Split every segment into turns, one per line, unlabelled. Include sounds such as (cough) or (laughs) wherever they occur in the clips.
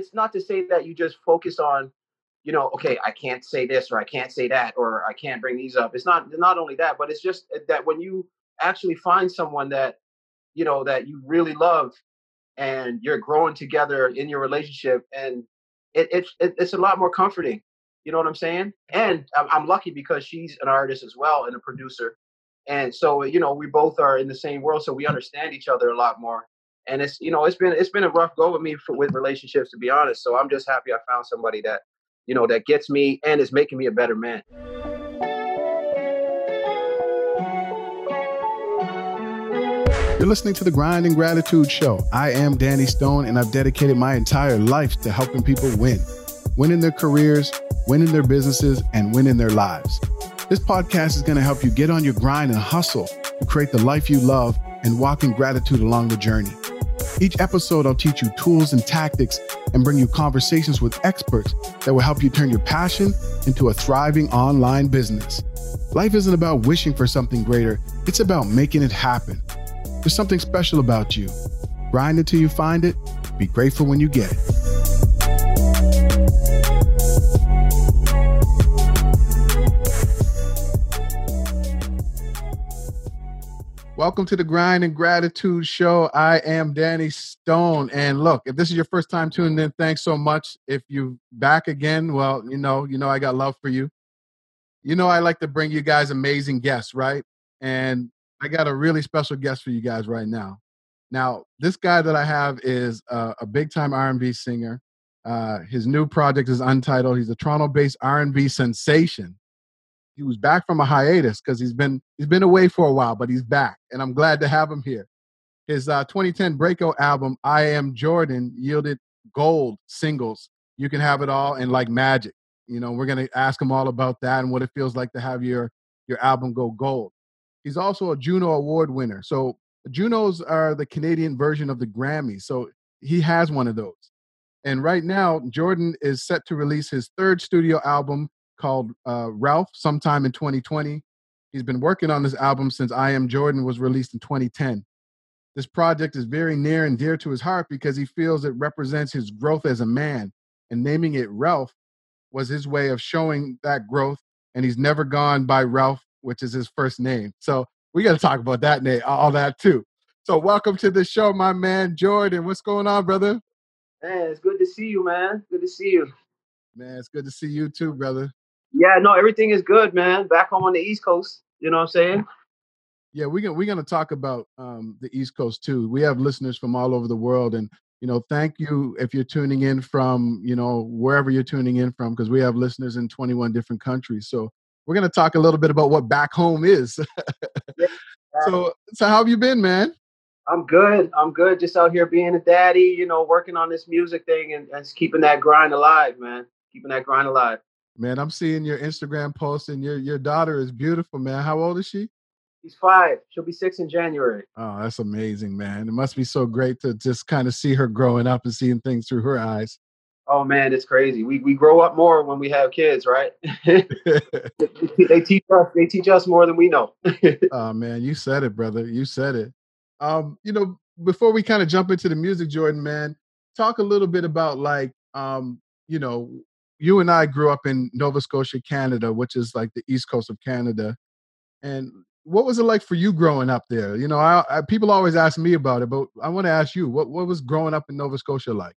it's not to say that you just focus on you know okay i can't say this or i can't say that or i can't bring these up. It's not not only that but it's just uh, that when you actually find someone that you know that you really love and you're growing together in your relationship and it, it's it, it's a lot more comforting you know what i'm saying? And I'm, I'm lucky because she's an artist as well and a producer. And so you know we both are in the same world so we understand each other a lot more and it's you know it's been it's been a rough go with me for, with relationships to be honest so i'm just happy i found somebody that you know that gets me and is making me a better man
You're listening to the Grind and Gratitude Show. I am Danny Stone, and I've dedicated my entire life to helping people win win in their careers, win in their businesses, and win in their lives. This podcast is going to help you get on your grind and hustle to create the life you love and walk in gratitude along the journey. Each episode, I'll teach you tools and tactics and bring you conversations with experts that will help you turn your passion into a thriving online business. Life isn't about wishing for something greater, it's about making it happen. There's something special about you. Grind until you find it, be grateful when you get it. Welcome to the Grind and Gratitude Show. I am Danny Stone. And look, if this is your first time tuning in, thanks so much. If you back again, well, you know, you know I got love for you. You know I like to bring you guys amazing guests, right? And I got a really special guest for you guys right now. Now, this guy that I have is a, a big-time R&B singer. Uh, his new project is Untitled. He's a Toronto-based R&B sensation he was back from a hiatus because he's been he's been away for a while, but he's back, and I'm glad to have him here. His uh, 2010 breakout album "I Am Jordan" yielded gold singles. You can have it all and like magic. You know, we're gonna ask him all about that and what it feels like to have your your album go gold. He's also a Juno Award winner. So Junos are the Canadian version of the Grammys. So he has one of those. And right now, Jordan is set to release his third studio album called uh, Ralph sometime in 2020. He's been working on this album since I Am Jordan was released in 2010. This project is very near and dear to his heart because he feels it represents his growth as a man, and naming it Ralph was his way of showing that growth. And he's never gone by Ralph, which is his first name. So we got to talk about that name, all that too. So welcome to the show, my man Jordan. What's going on, brother?
Man, it's good to see you, man. Good to see you.
Man, it's good to see you too, brother.
Yeah, no, everything is good, man. Back home on the East Coast. You know what I'm saying?
Yeah, we're gonna we're gonna talk about um, the East Coast too. We have listeners from all over the world, and you know, thank you if you're tuning in from you know wherever you're tuning in from, because we have listeners in 21 different countries. So we're gonna talk a little bit about what back home is. (laughs) yeah. So, so how have you been, man?
I'm good. I'm good. Just out here being a daddy, you know, working on this music thing and, and keeping that grind alive, man. Keeping that grind alive.
Man, I'm seeing your Instagram post and your your daughter is beautiful, man. How old is she?
She's five. She'll be six in January.
Oh, that's amazing, man. It must be so great to just kind of see her growing up and seeing things through her eyes.
Oh man, it's crazy. We we grow up more when we have kids, right? (laughs) (laughs) they teach us they teach us more than we know. (laughs)
oh man, you said it, brother. You said it. Um, you know, before we kind of jump into the music, Jordan, man, talk a little bit about like um, you know, you and I grew up in Nova Scotia, Canada, which is like the east coast of Canada. And what was it like for you growing up there? You know, I, I, people always ask me about it, but I want to ask you, what what was growing up in Nova Scotia like?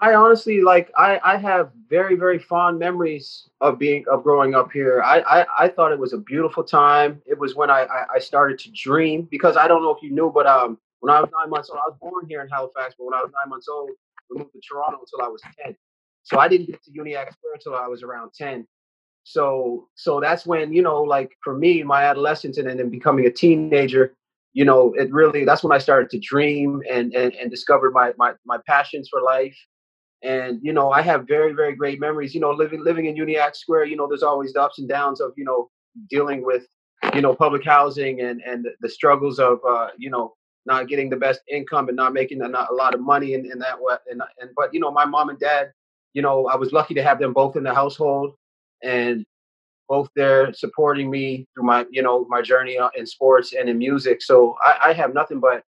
I honestly like I I have very very fond memories of being of growing up here. I I, I thought it was a beautiful time. It was when I, I, I started to dream because I don't know if you knew, but um when I was nine months old, I was born here in Halifax, but when I was nine months old, we moved to Toronto until I was ten. So I didn't get to Square until I was around 10. So so that's when, you know, like for me, my adolescence and then becoming a teenager, you know, it really that's when I started to dream and and, and discovered my, my my passions for life. And you know, I have very, very great memories. You know, living living in Uniacke Square, you know, there's always the ups and downs of, you know, dealing with, you know, public housing and and the struggles of uh, you know, not getting the best income and not making a, not a lot of money in, in that way. And, and but you know, my mom and dad you know, I was lucky to have them both in the household and both there supporting me through my, you know, my journey uh, in sports and in music. So I, I have nothing but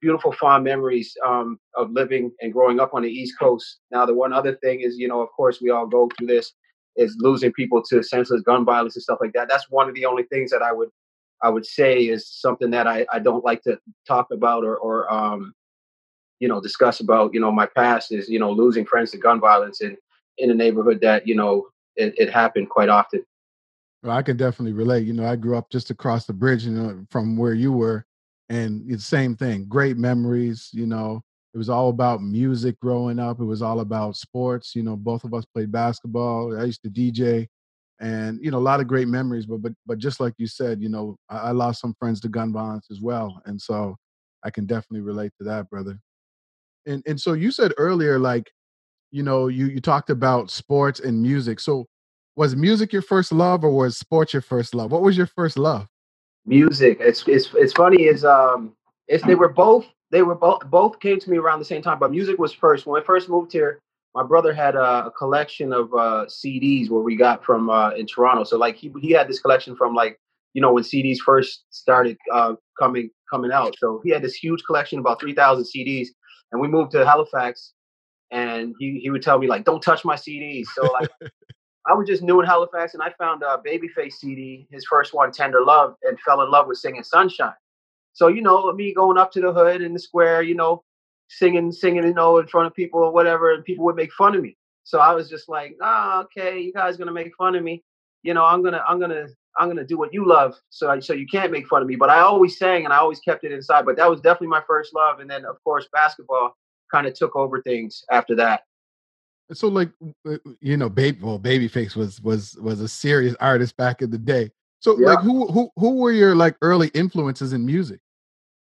beautiful fond memories um, of living and growing up on the East Coast. Now, the one other thing is, you know, of course, we all go through this is losing people to senseless gun violence and stuff like that. That's one of the only things that I would I would say is something that I, I don't like to talk about or, or um, you know discuss about you know my past is you know losing friends to gun violence in in a neighborhood that you know it, it happened quite often.
Well, I can definitely relate. You know, I grew up just across the bridge, you know, from where you were, and it's the same thing. Great memories. You know, it was all about music growing up. It was all about sports. You know, both of us played basketball. I used to DJ, and you know, a lot of great memories. But but but just like you said, you know, I, I lost some friends to gun violence as well, and so I can definitely relate to that, brother. And and so you said earlier, like, you know, you you talked about sports and music. So was music your first love, or was sports your first love? What was your first love?
Music. It's it's it's funny is um it's they were both they were both both came to me around the same time, but music was first. When I first moved here, my brother had a, a collection of uh, CDs where we got from uh, in Toronto. So like he he had this collection from like you know when CDs first started uh, coming coming out. So he had this huge collection, about three thousand CDs, and we moved to Halifax, and he he would tell me like, "Don't touch my CDs." So like. (laughs) I was just new in Halifax, and I found a Babyface CD, his first one, "Tender Love," and fell in love with singing "Sunshine." So you know, me going up to the hood in the square, you know, singing, singing, you know, in front of people or whatever, and people would make fun of me. So I was just like, ah, oh, okay, you guys gonna make fun of me. You know, I'm gonna, I'm gonna, I'm gonna do what you love. So, so you can't make fun of me. But I always sang and I always kept it inside. But that was definitely my first love. And then, of course, basketball kind of took over things after that.
So, like, uh, uh, you know, baby, well, Babyface was was was a serious artist back in the day. So, yeah. like, who who who were your like early influences in music?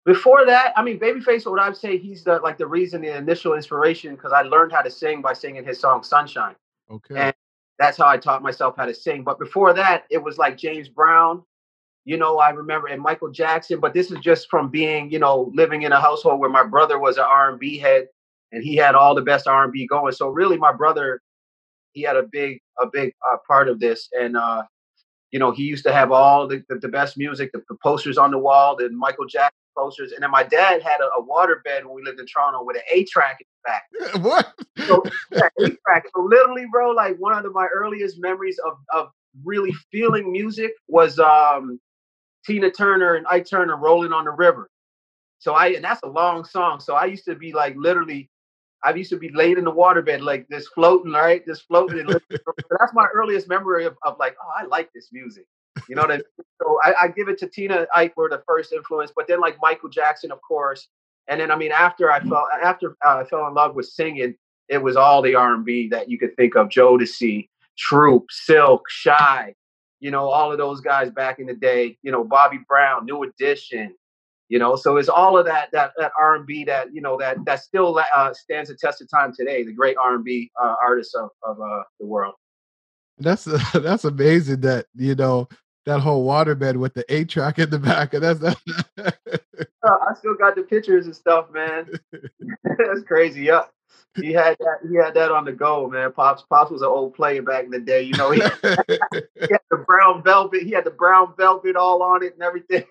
Before that, I mean, Babyface, what I would say, he's the like the reason, the initial inspiration, because I learned how to sing by singing his song "Sunshine."
Okay.
And that's how I taught myself how to sing. But before that, it was like James Brown. You know, I remember and Michael Jackson. But this is just from being, you know, living in a household where my brother was an R and B head, and he had all the best R and B going. So really, my brother, he had a big, a big uh, part of this, and uh, you know, he used to have all the, the, the best music, the, the, posters on the wall, the Michael Jackson posters. And then my dad had a, a water bed when we lived in Toronto with an eight track in the
back. (laughs) What?
So, yeah. So literally, bro, like one of my earliest memories of, of really feeling music was um, Tina Turner and Ike Turner rolling on the river. So I, and that's a long song. So I used to be like literally I used to be laid in the waterbed like this floating, right? Just floating. (laughs) that's my earliest memory of, of like, oh, I like this music. You know what I mean? So I, I, give it to Tina Ike were the first influence, but then like Michael Jackson, of course. And then I mean, after I fell after uh, I fell in love with singing, it was all the R and B that you could think of: Jodeci, Troop, Silk, Shai. You know, all of those guys back in the day. You know, Bobby Brown, New Edition, you know so it's all of that that that r&b that you know that that still uh, stands the test of time today the great r&b uh, artists of, of uh, the world
that's uh, (laughs) that's amazing that you know that whole waterbed with the eight track in the back and that's that.
Uh, (laughs) i still got the pictures and stuff man (laughs) that's crazy yeah he had that he had that on the go man pops pops was an old player back in the day you know he, (laughs) he had the brown velvet he had the brown velvet all on it and everything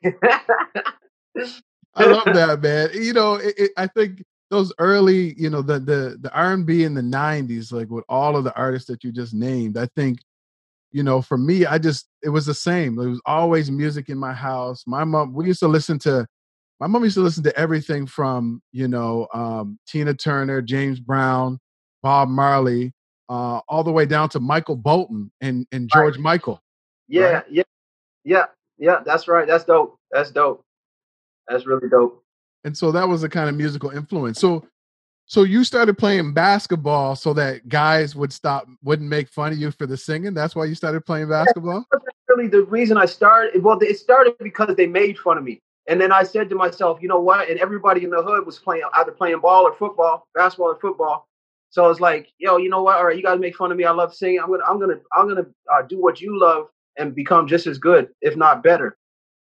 I love that, man. You know, it, it, I think those early, you know, the the the R and B in the '90s, like with all of the artists that you just named, I think, you know, for me, I just it was the same. It was always music in my house. My mom, we used to listen to. My mom used to listen to everything from you know um, Tina Turner, James Brown, Bob Marley, uh, all the way down to Michael Bolton and and George right. Michael.
Yeah, right? yeah, yeah, yeah. That's right. That's dope. That's dope. That's really dope.
And so that was a kind of musical influence. So so you started playing basketball so that guys would stop wouldn't make fun of you for the singing. That's why you started playing basketball.
Yeah, really, the reason I started. Well, it started because they made fun of me, and then I said to myself, you know what? And everybody in the hood was playing either playing ball or football, basketball or football. So I was like, yo, you know what? All right, you guys make fun of me. I love singing. I'm gonna, I'm gonna, I'm gonna uh, do what you love and become just as good, if not better.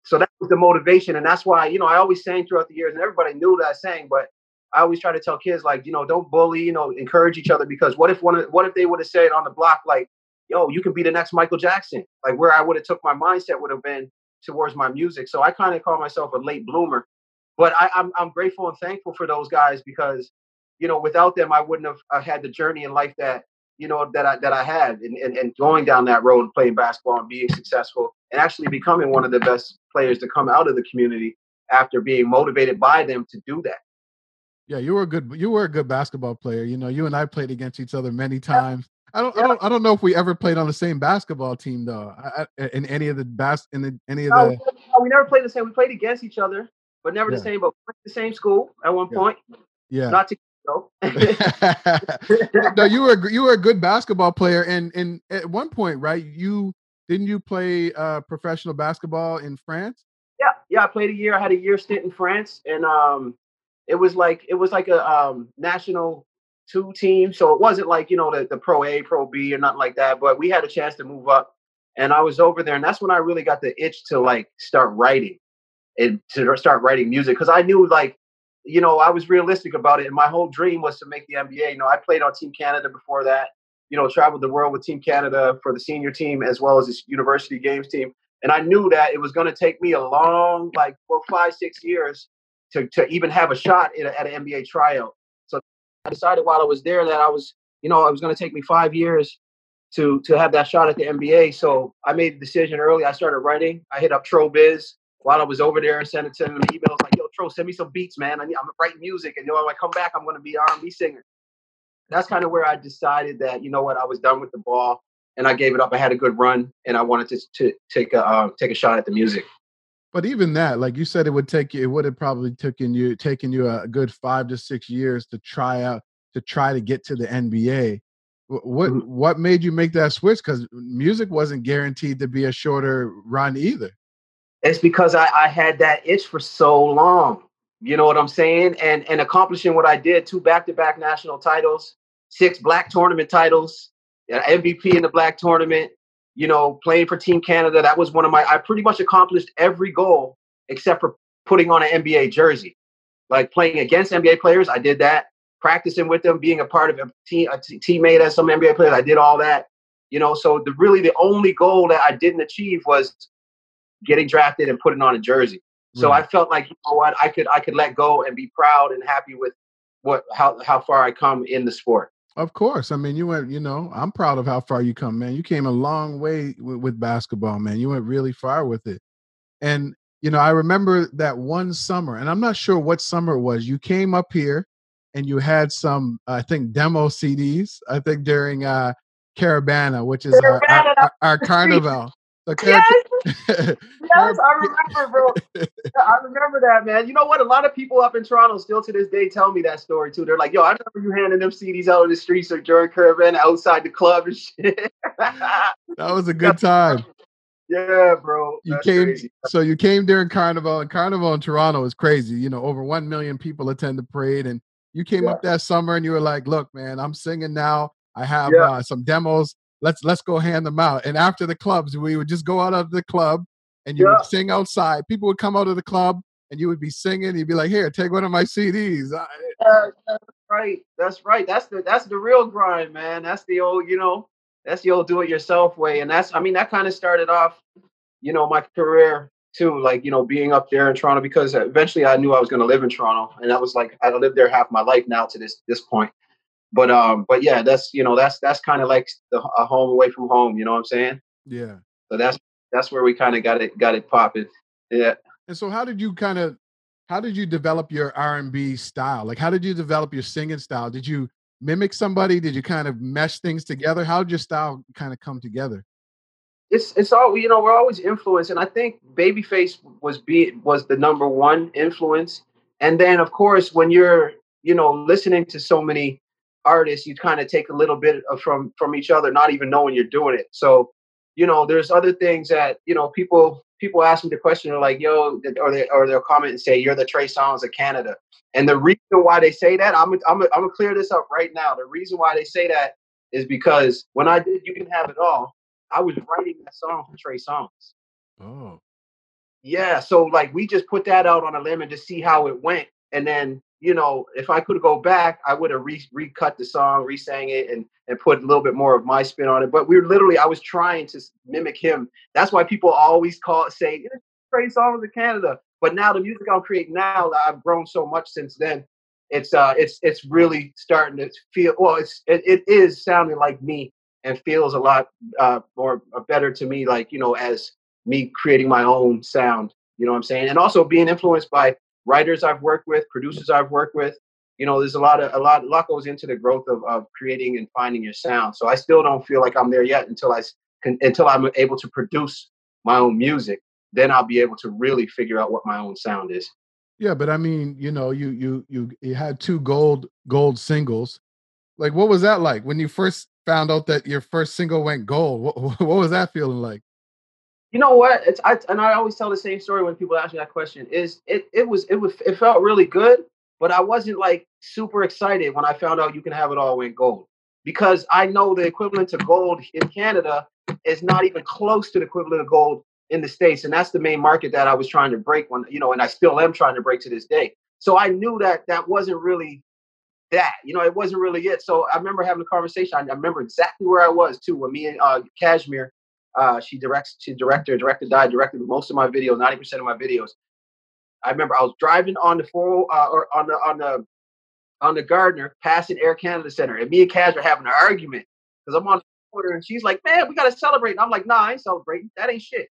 So that was the motivation, and that's why you know I always sang throughout the years, and everybody knew that I sang. But I always try to tell kids like, you know, don't bully, you know, encourage each other because what if one, of, what if they would have said on the block like, yo, you can be the next Michael Jackson, like where I would have took my mindset would have been towards my music. So I kind of call myself a late bloomer but I, I'm I'm grateful and thankful for those guys because you know without them I wouldn't have had the journey in life that you know that I that I had and, and, and going down that road and playing basketball and being successful and actually becoming one of the best players to come out of the community after being motivated by them to do that.
Yeah, you were a good you were a good basketball player. You know, you and I played against each other many times. I don't, yeah. I don't, I don't know if we ever played on the same basketball team though. I, I, in any of the bas in the, any of
no,
the.
No, we never played the same. We played against each other, but never yeah. the same. But we the same school at one
yeah.
point.
Yeah.
Not to no. (laughs)
no, you were you were a good basketball player, and and at one point, right? You didn't you play uh, professional basketball in France?
Yeah, yeah. I played a year. I had a year stint in France, and um, it was like it was like a um national two team, so it wasn't like you know the the Pro A, Pro B, or nothing like that. But we had a chance to move up, and I was over there, and that's when I really got the itch to like start writing and to start writing music because I knew like you know, I was realistic about it. And my whole dream was to make the NBA. You know, I played on Team Canada before that, you know, traveled the world with Team Canada for the senior team as well as this university games team. And I knew that it was going to take me a long, like, well, five, six years to, to even have a shot at, a, at an NBA tryout. So I decided while I was there that I was, you know, it was going to take me five years to to have that shot at the NBA. So I made the decision early. I started writing. I hit up Trobiz while I was over there and sending sending them emails like, "Yo, Tro, send me some beats, man. I need, I'm writing music, and you know, when I come back, I'm going to be an R&B singer." That's kind of where I decided that you know what, I was done with the ball, and I gave it up. I had a good run, and I wanted to to take a uh, take a shot at the music.
But even that, like you said, it would take you. It would have probably taken you taken you a good five to six years to try out to try to get to the NBA. What mm-hmm. what made you make that switch? Because music wasn't guaranteed to be a shorter run either.
It's because I, I had that itch for so long. You know what I'm saying? And and accomplishing what I did, two back-to-back national titles, six black tournament titles, MVP in the black tournament, you know, playing for Team Canada. That was one of my I pretty much accomplished every goal except for putting on an NBA jersey. Like playing against NBA players, I did that. Practicing with them, being a part of a, team, a t- teammate as some NBA players, I did all that. You know, so the really the only goal that I didn't achieve was getting drafted and putting on a jersey. So hmm. I felt like you know what I could I could let go and be proud and happy with what how how far I come in the sport.
Of course, I mean you went. You know, I'm proud of how far you come, man. You came a long way with, with basketball, man. You went really far with it, and you know I remember that one summer, and I'm not sure what summer it was. You came up here, and you had some, I think, demo CDs. I think during uh Caribana, which is. Our, our, our, our (laughs) carnival.
Okay. Yes, (laughs) yes, I (laughs) remember, bro. I remember that, man. You know what? A lot of people up in Toronto still to this day tell me that story too. They're like, "Yo, I remember you handing them CDs out in the streets or during Caribana outside the club and shit." (laughs)
that was a good time.
Yeah, bro.
You came, crazy. so you came during Carnival, and Carnival in Toronto is crazy. You know, over one million people attend the parade, and you came yeah. up that summer and you were like, "Look, man, I'm singing now. I have yeah. uh, some demos let's let's go hand them out. And after the clubs, we would just go out of the club and you yeah. would sing outside. People would come out of the club and you would be singing. You'd be like, "Here, take one of my CDs."
Yeah, that's right. That's right. That's the that's the real grind, man. That's the old, you know, that's the old do-it-yourself way. And that's, I mean, that kind of started off, you know, my career too. Like, you know, being up there in Toronto because eventually I knew I was going to live in Toronto, and that was like I lived there half my life now to this this point but um but yeah that's you know that's that's kind of like the, a home away from home you know what i'm saying?
Yeah.
So that's that's where we kind of got it got it popping yeah.
And so how did you kind of how did you develop your r&b style? Like how did you develop your singing style? Did you mimic somebody? Did you kind of mesh things together? How did your style kind of come together?
It's it's all you know we're always influenced and i think babyface was be was the number one influence. And then of course when you're you know listening to so many artists, you kind of take a little bit of from from each other, not even knowing you're doing it. So, you know, there's other things that you know people people ask me the question, they're like, "Yo," or they or they'll comment and say, "You're the Trey Songz of Canada." And the reason why they say that, I'm I'm I'm gonna clear this up right now. The reason why they say that is because when I did "You Can Have It All," I was writing that song for Trey Songz.
Oh.
Yeah, so like we just put that out on a limb and just see how it went, and then you know, if I could go back, I would have re- recut the song, re-sang it, and and put a little bit more of my spin on it. But we were literally, I was trying to mimic him. That's why people always call say, Trey Songz in Canada. But now the music I'm creating now, I've grown so much since then. It's uh, it's it's really starting to feel. Well, it's it, it is sounding like me and feels a lot uh, more uh, better to me, like you know, as me creating my own sound. You know what I'm saying? And also being influenced by writers I've worked with, producers I've worked with. You know, there's a lot of a lot a lot goes into the growth of, of creating and finding your sound. So I still don't feel like I'm there yet until I until I'm able to produce my own music. Then I'll be able to really figure out what my own sound is.
Yeah, but I mean, you know, you you you you had two gold gold singles. Like, what was that like when you first found out that your first single went gold? What (laughs) what was that feeling like?
You know what? It's I and I always tell the same story when people ask me that question. Is it it was it was it felt really good, but I wasn't like super excited when I found out you can have it all in gold because I know the equivalent to gold in Canada is not even close to the equivalent of gold in the states, and that's the main market that I was trying to break. When you know, and I still am trying to break to this day. So I knew that that wasn't really that. You know, it wasn't really it. So I remember having a conversation. I, remember exactly where I was too when me and uh, Cashmere. Uh, she directs, she directed, directed, died, directed most of my videos, ninety percent of my videos. I remember I was driving on the four uh, or on the on the on the Gardiner, passing Air Canada Center, and me and Cash are having an argument because I'm on the and she's like, "Man, we gotta celebrate." And I'm like, "Nah, I ain't celebrating. That ain't shit."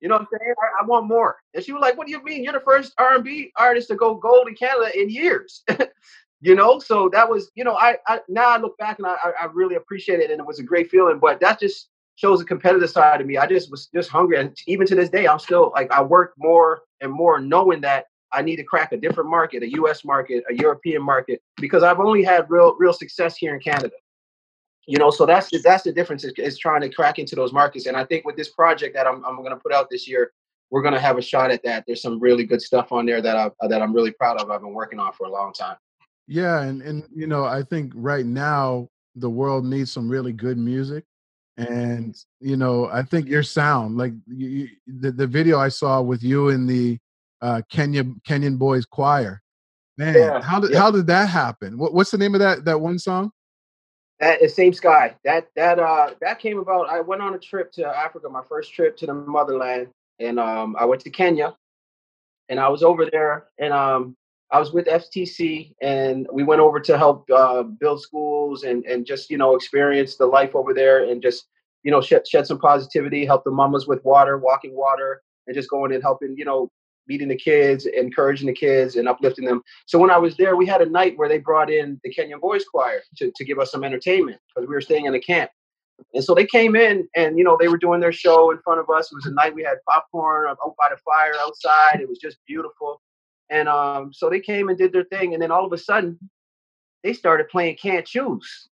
You know what I'm saying? I, I, want more. And she was like, "What do you mean? You're the first R&B artist to go gold in Canada in years." (laughs) you know, so that was, you know, I, I now I look back and I, I really appreciate it, and it was a great feeling. But that just shows a competitive side of me. I just was just hungry, and even to this day, I'm still like I work more and more knowing that I need to crack a different market, a U.S. market, a European market, because I've only had real real success here in Canada. You know, so that's the, that's the difference is, is trying to crack into those markets. And I think with this project that I'm I'm going to put out this year, we're going to have a shot at that. There's some really good stuff on there that I that I'm really proud of. I've been working on for a long time.
Yeah, and and you know, I think right now the world needs some really good music and you know i think your sound like you, the, the video i saw with you in the uh, Kenya Kenyan Boys Choir. Man, yeah, how did yeah. how did that happen? What, what's the name of that that one song?
That is same sky. That that uh that came about. I went on a trip to Africa, my first trip to the motherland, and um I went to Kenya, and I was over there, and um I was with FTC, and we went over to help uh, build schools and and just you know experience the life over there, and just you know shed shed some positivity, help the mamas with water, walking water, and just going and helping you know meeting the kids, encouraging the kids, and uplifting them. So when I was there, we had a night where they brought in the Kenyan Boys Choir to, to give us some entertainment because we were staying in a camp. And so they came in and, you know, they were doing their show in front of us. It was a night we had popcorn out by the fire outside. It was just beautiful. And um, so they came and did their thing. And then all of a sudden, they started playing Can't Choose.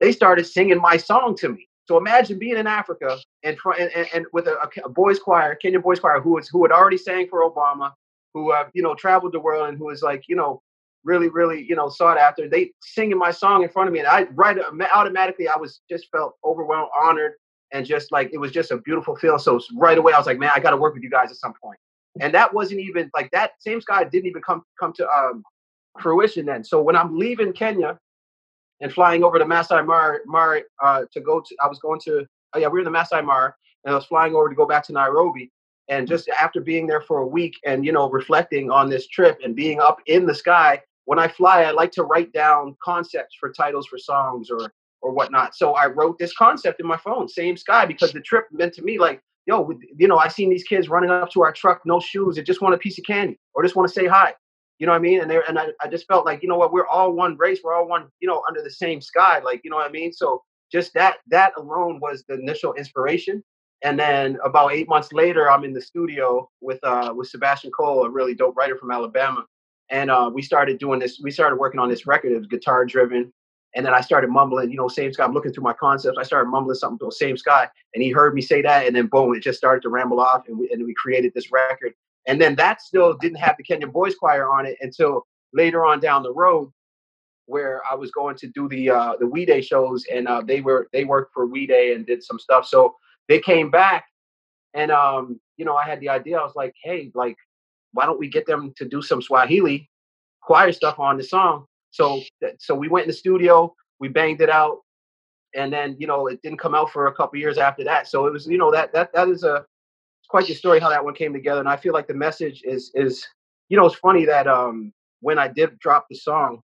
They started singing my song to me. So imagine being in Africa and and, and with a, a, boys choir, Kenyan boys choir, who was who had already sang for Obama, who uh, you know traveled the world and who was like you know really really you know sought after. They singing my song in front of me, and I right automatically I was just felt overwhelmed, honored, and just like it was just a beautiful feel. So right away I was like, man, I got to work with you guys at some point. And that wasn't even like that same sky didn't even come come to um, fruition then. So when I'm leaving Kenya and flying over to Masai Mara, uh, to go to, I was going to, oh yeah, we were in the Masai Mara, and I was flying over to go back to Nairobi. And just after being there for a week and, you know, reflecting on this trip and being up in the sky, when I fly, I like to write down concepts for titles for songs or, or whatnot. So I wrote this concept in my phone, same sky, because the trip meant to me like, yo, you know, I seen these kids running up to our truck, no shoes, and just want a piece of candy or just want to say hi. You know what I mean? And there, and I, I just felt like, you know what, we're all one race. We're all one, you know, under the same sky. Like, you know what I mean? So just that, that alone was the initial inspiration. And then about eight months later, I'm in the studio with uh, with Sebastian Kole, a really dope writer from Alabama, and uh, we started doing this. We started working on this record. It was guitar driven, and then I started mumbling, you know, same sky. I'm looking through my concepts. I started mumbling something to same sky, and he heard me say that, and then boom, it just started to ramble off, and we and we created this record. And then that still didn't have the Kenyan Boys Choir on it until later on down the road, where I was going to do the uh, the We Day shows, and uh, they were they worked for We Day and did some stuff. So they came back, and um, you know, I had the idea. I was like, hey, like, why don't we get them to do some Swahili choir stuff on the song? So so we went in the studio, we banged it out, and then you know it didn't come out for a couple years after that. So it was you know that that that is a quite the story how that one came together. And I feel like the message is is you know it's funny that um when I did drop the song,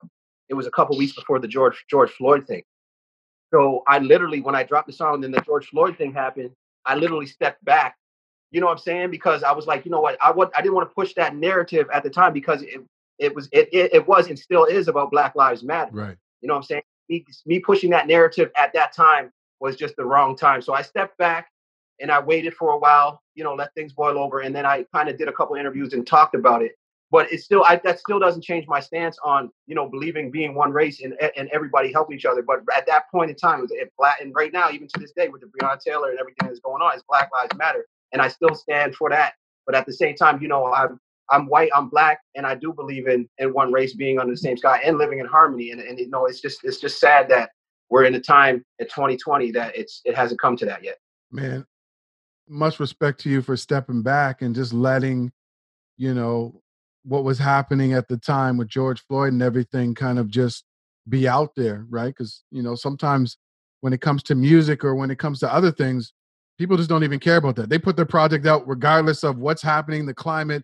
it was a couple weeks before the George George Floyd thing. So I literally when I dropped the song, then the George Floyd thing happened. I literally stepped back. You know what I'm saying? Because I was like, you know what, I would I didn't want to push that narrative at the time because it it was it, it, it was and still is about Black Lives Matter.
Right.
You know what I'm saying? Me, me pushing that narrative at that time was just the wrong time. So I stepped back and I waited for a while, you know, let things boil over, and then I kind of did a couple interviews and talked about it. But it still, I, that still doesn't change my stance on, you know, believing being one race and and everybody helping each other. But at that point in time, it black, and right now, even to this day, with the Breonna Taylor and everything that's going on, it's Black Lives Matter, and I still stand for that. But at the same time, you know, I'm I'm white, I'm black, and I do believe in in one race being under the same sky and living in harmony. And and you know, it's just it's just sad that we're in a time at 2020 that it's it hasn't come to that yet.
Man, much respect to you for stepping back and just letting, you know, what was happening at the time with George Floyd and everything kind of just be out there, right? Because, you know, sometimes when it comes to music or when it comes to other things, people just don't even care about that. They put their project out regardless of what's happening, the climate.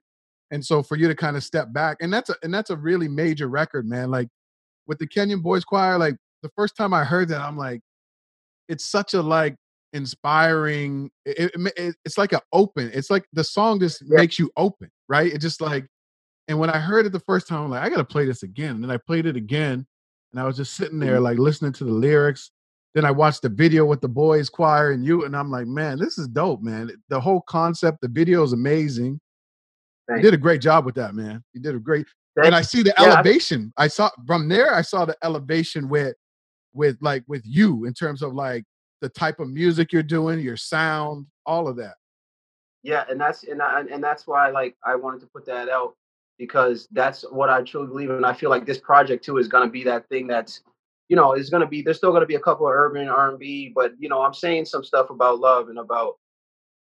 And so for you to kind of step back, and that's a and that's a really major record, man. Like with the Kenyan Boys Choir, like the first time I heard that, I'm like, it's such a like inspiring. It, it, it, it's like an open. It's like the song just makes you open, right? It just like, and when I heard it the first time, I'm like, I gotta play this again. And then I played it again, and I was just sitting there
Mm-hmm.
like listening to the lyrics. Then I watched the video with the boys choir and you, and I'm like, man, this is dope, man. The whole concept, the video is amazing.
Thanks.
You did a great job with that, man. You did a great.
Thank
and I see the
Yeah,
elevation. I saw from there. I saw the elevation with, with like with you in terms of like the type of music you're doing, your sound, all of that.
Yeah, and that's and I, and that's why like I wanted to put that out because that's what I truly believe in. And I feel like this project too is gonna be that thing that's you know is gonna be there's still gonna be a couple of urban R and B, but you know I'm saying some stuff about love and about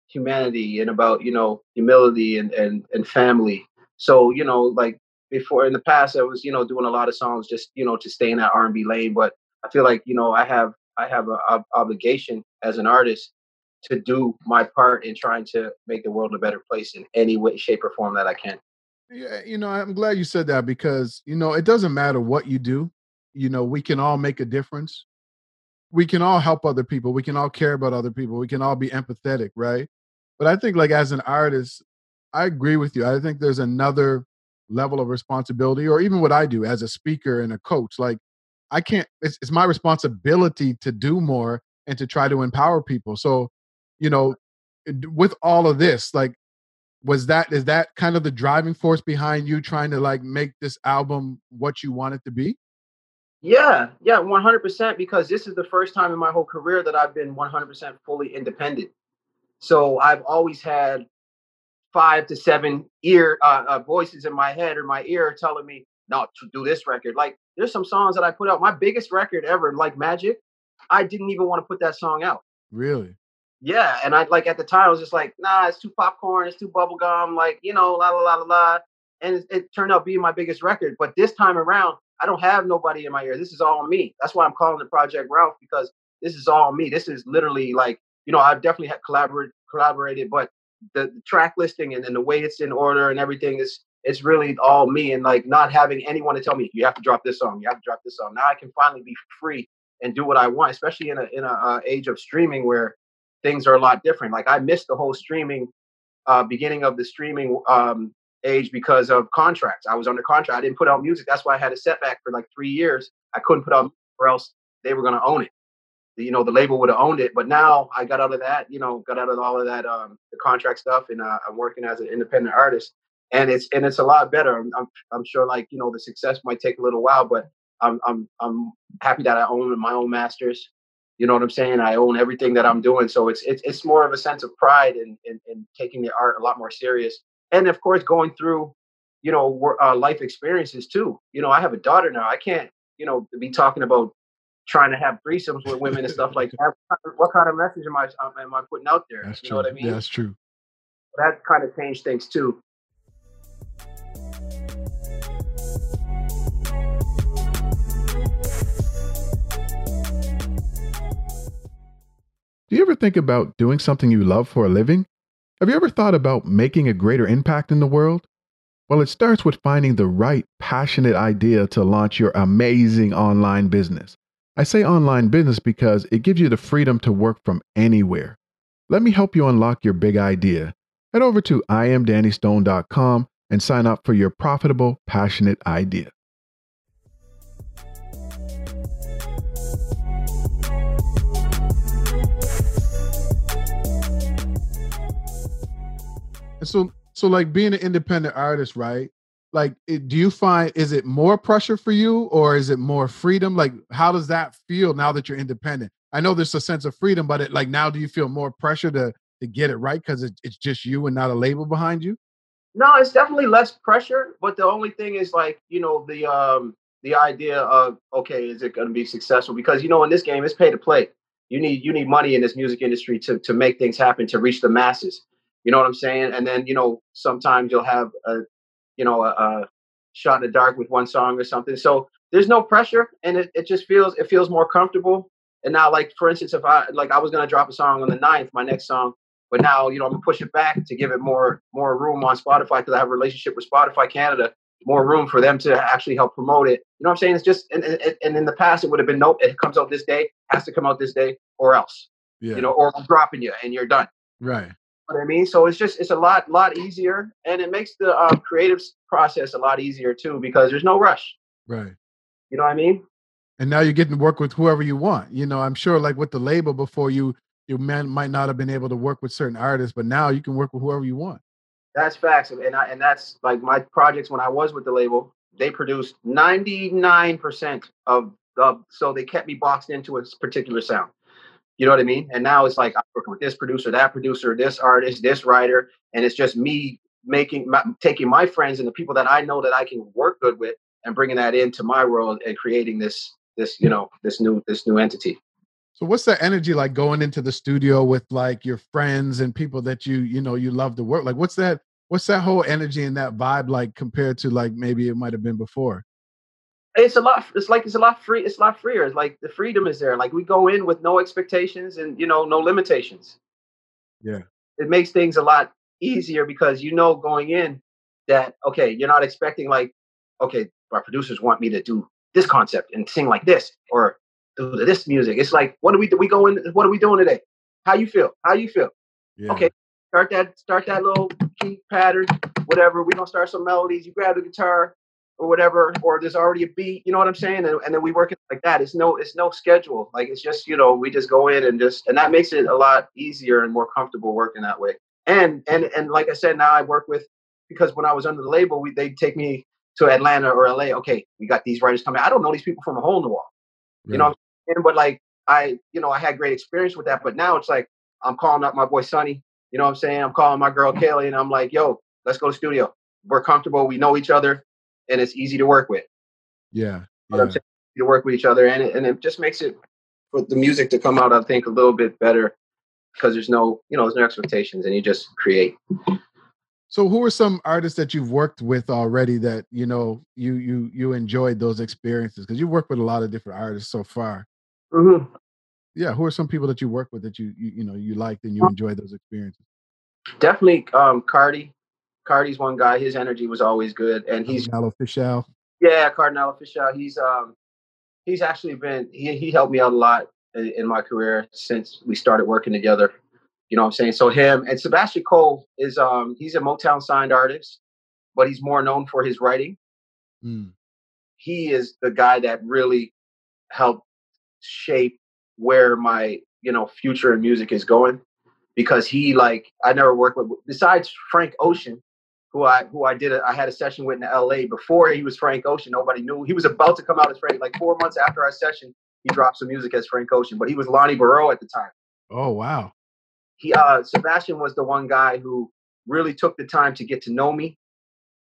humanity and about you know humility and and and family. So you know like before in the past I was you know doing a lot of songs just you know to stay in that R and B lane, but I feel like you know I have I have an ob- obligation as an artist to do my part in trying to make the world a better place in any way, shape, or form that I can.
Yeah, you know, I'm glad you said that because you know it doesn't matter what you do. You know, we can all make a difference. We can all help other people. We can all care about other people. We can all be empathetic, right? But I think, like as an artist, I agree with you. I think there's another level of responsibility, or even what I do as a speaker and a coach. Like, I can't. It's, it's my responsibility to do more and to try to empower people. So, you know, with all of this, like was that is that kind of the driving force behind you trying to like make this album what you want it to be
Yeah, yeah, 100%. Because this is the first time in my whole career that I've been 100% fully independent. So I've always had five to seven ear uh, uh, voices in my head or my ear telling me not to do this record. Like there's some songs that I put out. My biggest record ever, like Magic, I didn't even want to put that song out.
really
Yeah, and I like at the time I was just like, nah, it's too popcorn, it's too bubblegum, like you know, la la la la la. And it, it turned out being my biggest record. But this time around, I don't have nobody in my ear. This is all me. That's why I'm calling it Project Ralph because this is all me. This is literally like, you know, I've definitely had collaborated collaborated, but the, the track listing and, and the way it's in order and everything is it's really all me and like not having anyone to tell me you have to drop this song, you have to drop this song. Now I can finally be free and do what I want, especially in a in a uh, age of streaming where things are a lot different. Like I missed the whole streaming uh, beginning of the streaming um, age because of contracts. I was under contract. I didn't put out music. That's why I had a setback for like three years. I couldn't put out, or else they were going to own it. You know, the label would have owned it. But now I got out of that. You know, got out of all of that um, the contract stuff, and uh, I'm working as an independent artist. And it's and it's a lot better. I'm, I'm I'm sure like you know the success might take a little while, but I'm I'm I'm happy that I own my own masters. You know what I'm saying? I own everything that I'm doing, so it's it's it's more of a sense of pride and, and, in taking the art a lot more serious, and of course going through, you know, uh, life experiences too. You know, I have a daughter now. I can't, you know, be talking about trying to have threesomes with women and stuff like that. What kind of message am I um, am I putting out there?
that's
you
true
know what I mean?
yeah that's true
That kind of changed things too.
do you ever think about doing something you love for a living Have you ever thought about making a greater impact in the world? Well, it starts with finding the right passionate idea to launch your amazing online business. I say online business because it gives you the freedom to work from anywhere. Let me help you unlock your big idea. Head over to iamdannystone.com and sign up for your profitable, passionate idea. So so like being an independent artist, right? Like, it, do you find is it more pressure for you, or is it more freedom? Like, how does that feel now that you're independent? I know there's a sense of freedom, but it like now, do you feel more pressure to to get it right because it, it's just you and not a label behind you?
No, it's definitely less pressure. But the only thing is like you know the um the idea of okay, is it going to be successful? Because you know in this game it's pay to play. You need you need money in this music industry to to make things happen to reach the masses. You know what I'm saying? And then you know sometimes you'll have a you know a, a shot in the dark with one song or something. So there's no pressure, and it, it just feels it feels more comfortable. And now, like for instance, if I like I was gonna drop a song on the 9th, my next song, but now you know I'm gonna push it back to give it more more room on Spotify because I have a relationship with Spotify Canada, more room for them to actually help promote it. You know what I'm saying? It's just and, and, and in the past it would have been nope, it comes out this day, has to come out this day, or else. Yeah. You know, or I'm dropping you and you're done.
Right
what I mean? So it's just it's a lot lot easier, and it makes the um, creative process a lot easier too because there's no rush.
Right.
You know what I mean?
And now you're getting to work with whoever you want. You know, I'm sure like with the label before you you man might not have been able to work with certain artists, but now you can work with whoever you want.
That's facts, and I, and that's like my projects when I was with the label. They produced 99% of, of so they kept me boxed into a particular sound. You know what I mean? And now it's like I'm working with this producer, that producer, this artist, this writer, and it's just me making my, taking my friends and the people that I know that I can work good with and bringing that into my world and creating this this you know this new this new entity.
So what's that energy like going into the studio with like your friends and people that you you know you love to work like what's that what's that whole energy and that vibe like compared to like maybe it might have been before?
It's a lot it's like it's a lot free it's a lot freer it's like the freedom is there like we go in with no expectations and you know no limitations.
Yeah.
It makes things a lot easier because you know going in that okay you're not expecting like okay our producers want me to do this concept and sing like this or do this music. It's like what do we do we go in what are we doing today? How you feel? How you feel? Yeah. okay start that start that little key pattern whatever we're gonna start some melodies you grab the guitar or whatever, or there's already a beat, you know what I'm saying? And, and then we work it like that. It's no, it's no schedule. Like it's just, you know, we just go in and just, and that makes it a lot easier and more comfortable working that way. And, and, and like I said, now I work with, because when I was under the label, we, they'd take me to Atlanta or LA. Okay, we got these writers coming. I don't know these people from a hole in the wall, you know, but like, I, you know, I had great experience with that, but now it's like, I'm calling up my boy Sonny, you know what I'm saying? I'm calling my girl Kaylee and I'm like, yo, let's go to studio. We're comfortable. We know each other and it's easy to work with.
Yeah. yeah.
to work with each other, and it, and it just makes it for the music to come out. I think a little bit better because there's no you know there's no expectations, and you just create.
So, who are some artists that you've worked with already that you know you you you enjoyed those experiences? Because you worked with a lot of different artists so far.
Mm-hmm.
Yeah, who are some people that you work with that you you, you know you liked and you enjoyed those experiences?
Definitely, um, Cardi. Cardi's one guy. His energy was always good, and he's
Kardinal Offishall.
Yeah, Kardinal Offishall. He's um he's actually been he he helped me out a lot in, in, my career since we started working together. You know what I'm saying? So him and Sebastian Kole is um he's a Motown signed artist, but he's more known for his writing.
Mm.
He is the guy that really helped shape where my you know future in music is going because he like I never worked with besides Frank Ocean who I who I did a, I had a session with in L.A. before he was Frank Ocean. Nobody knew he was about to come out as Frank. Like four months after our session, he dropped some music as Frank Ocean, but he was Lonny Breaux at the time.
Oh wow!
He uh, Sebastian was the one guy who really took the time to get to know me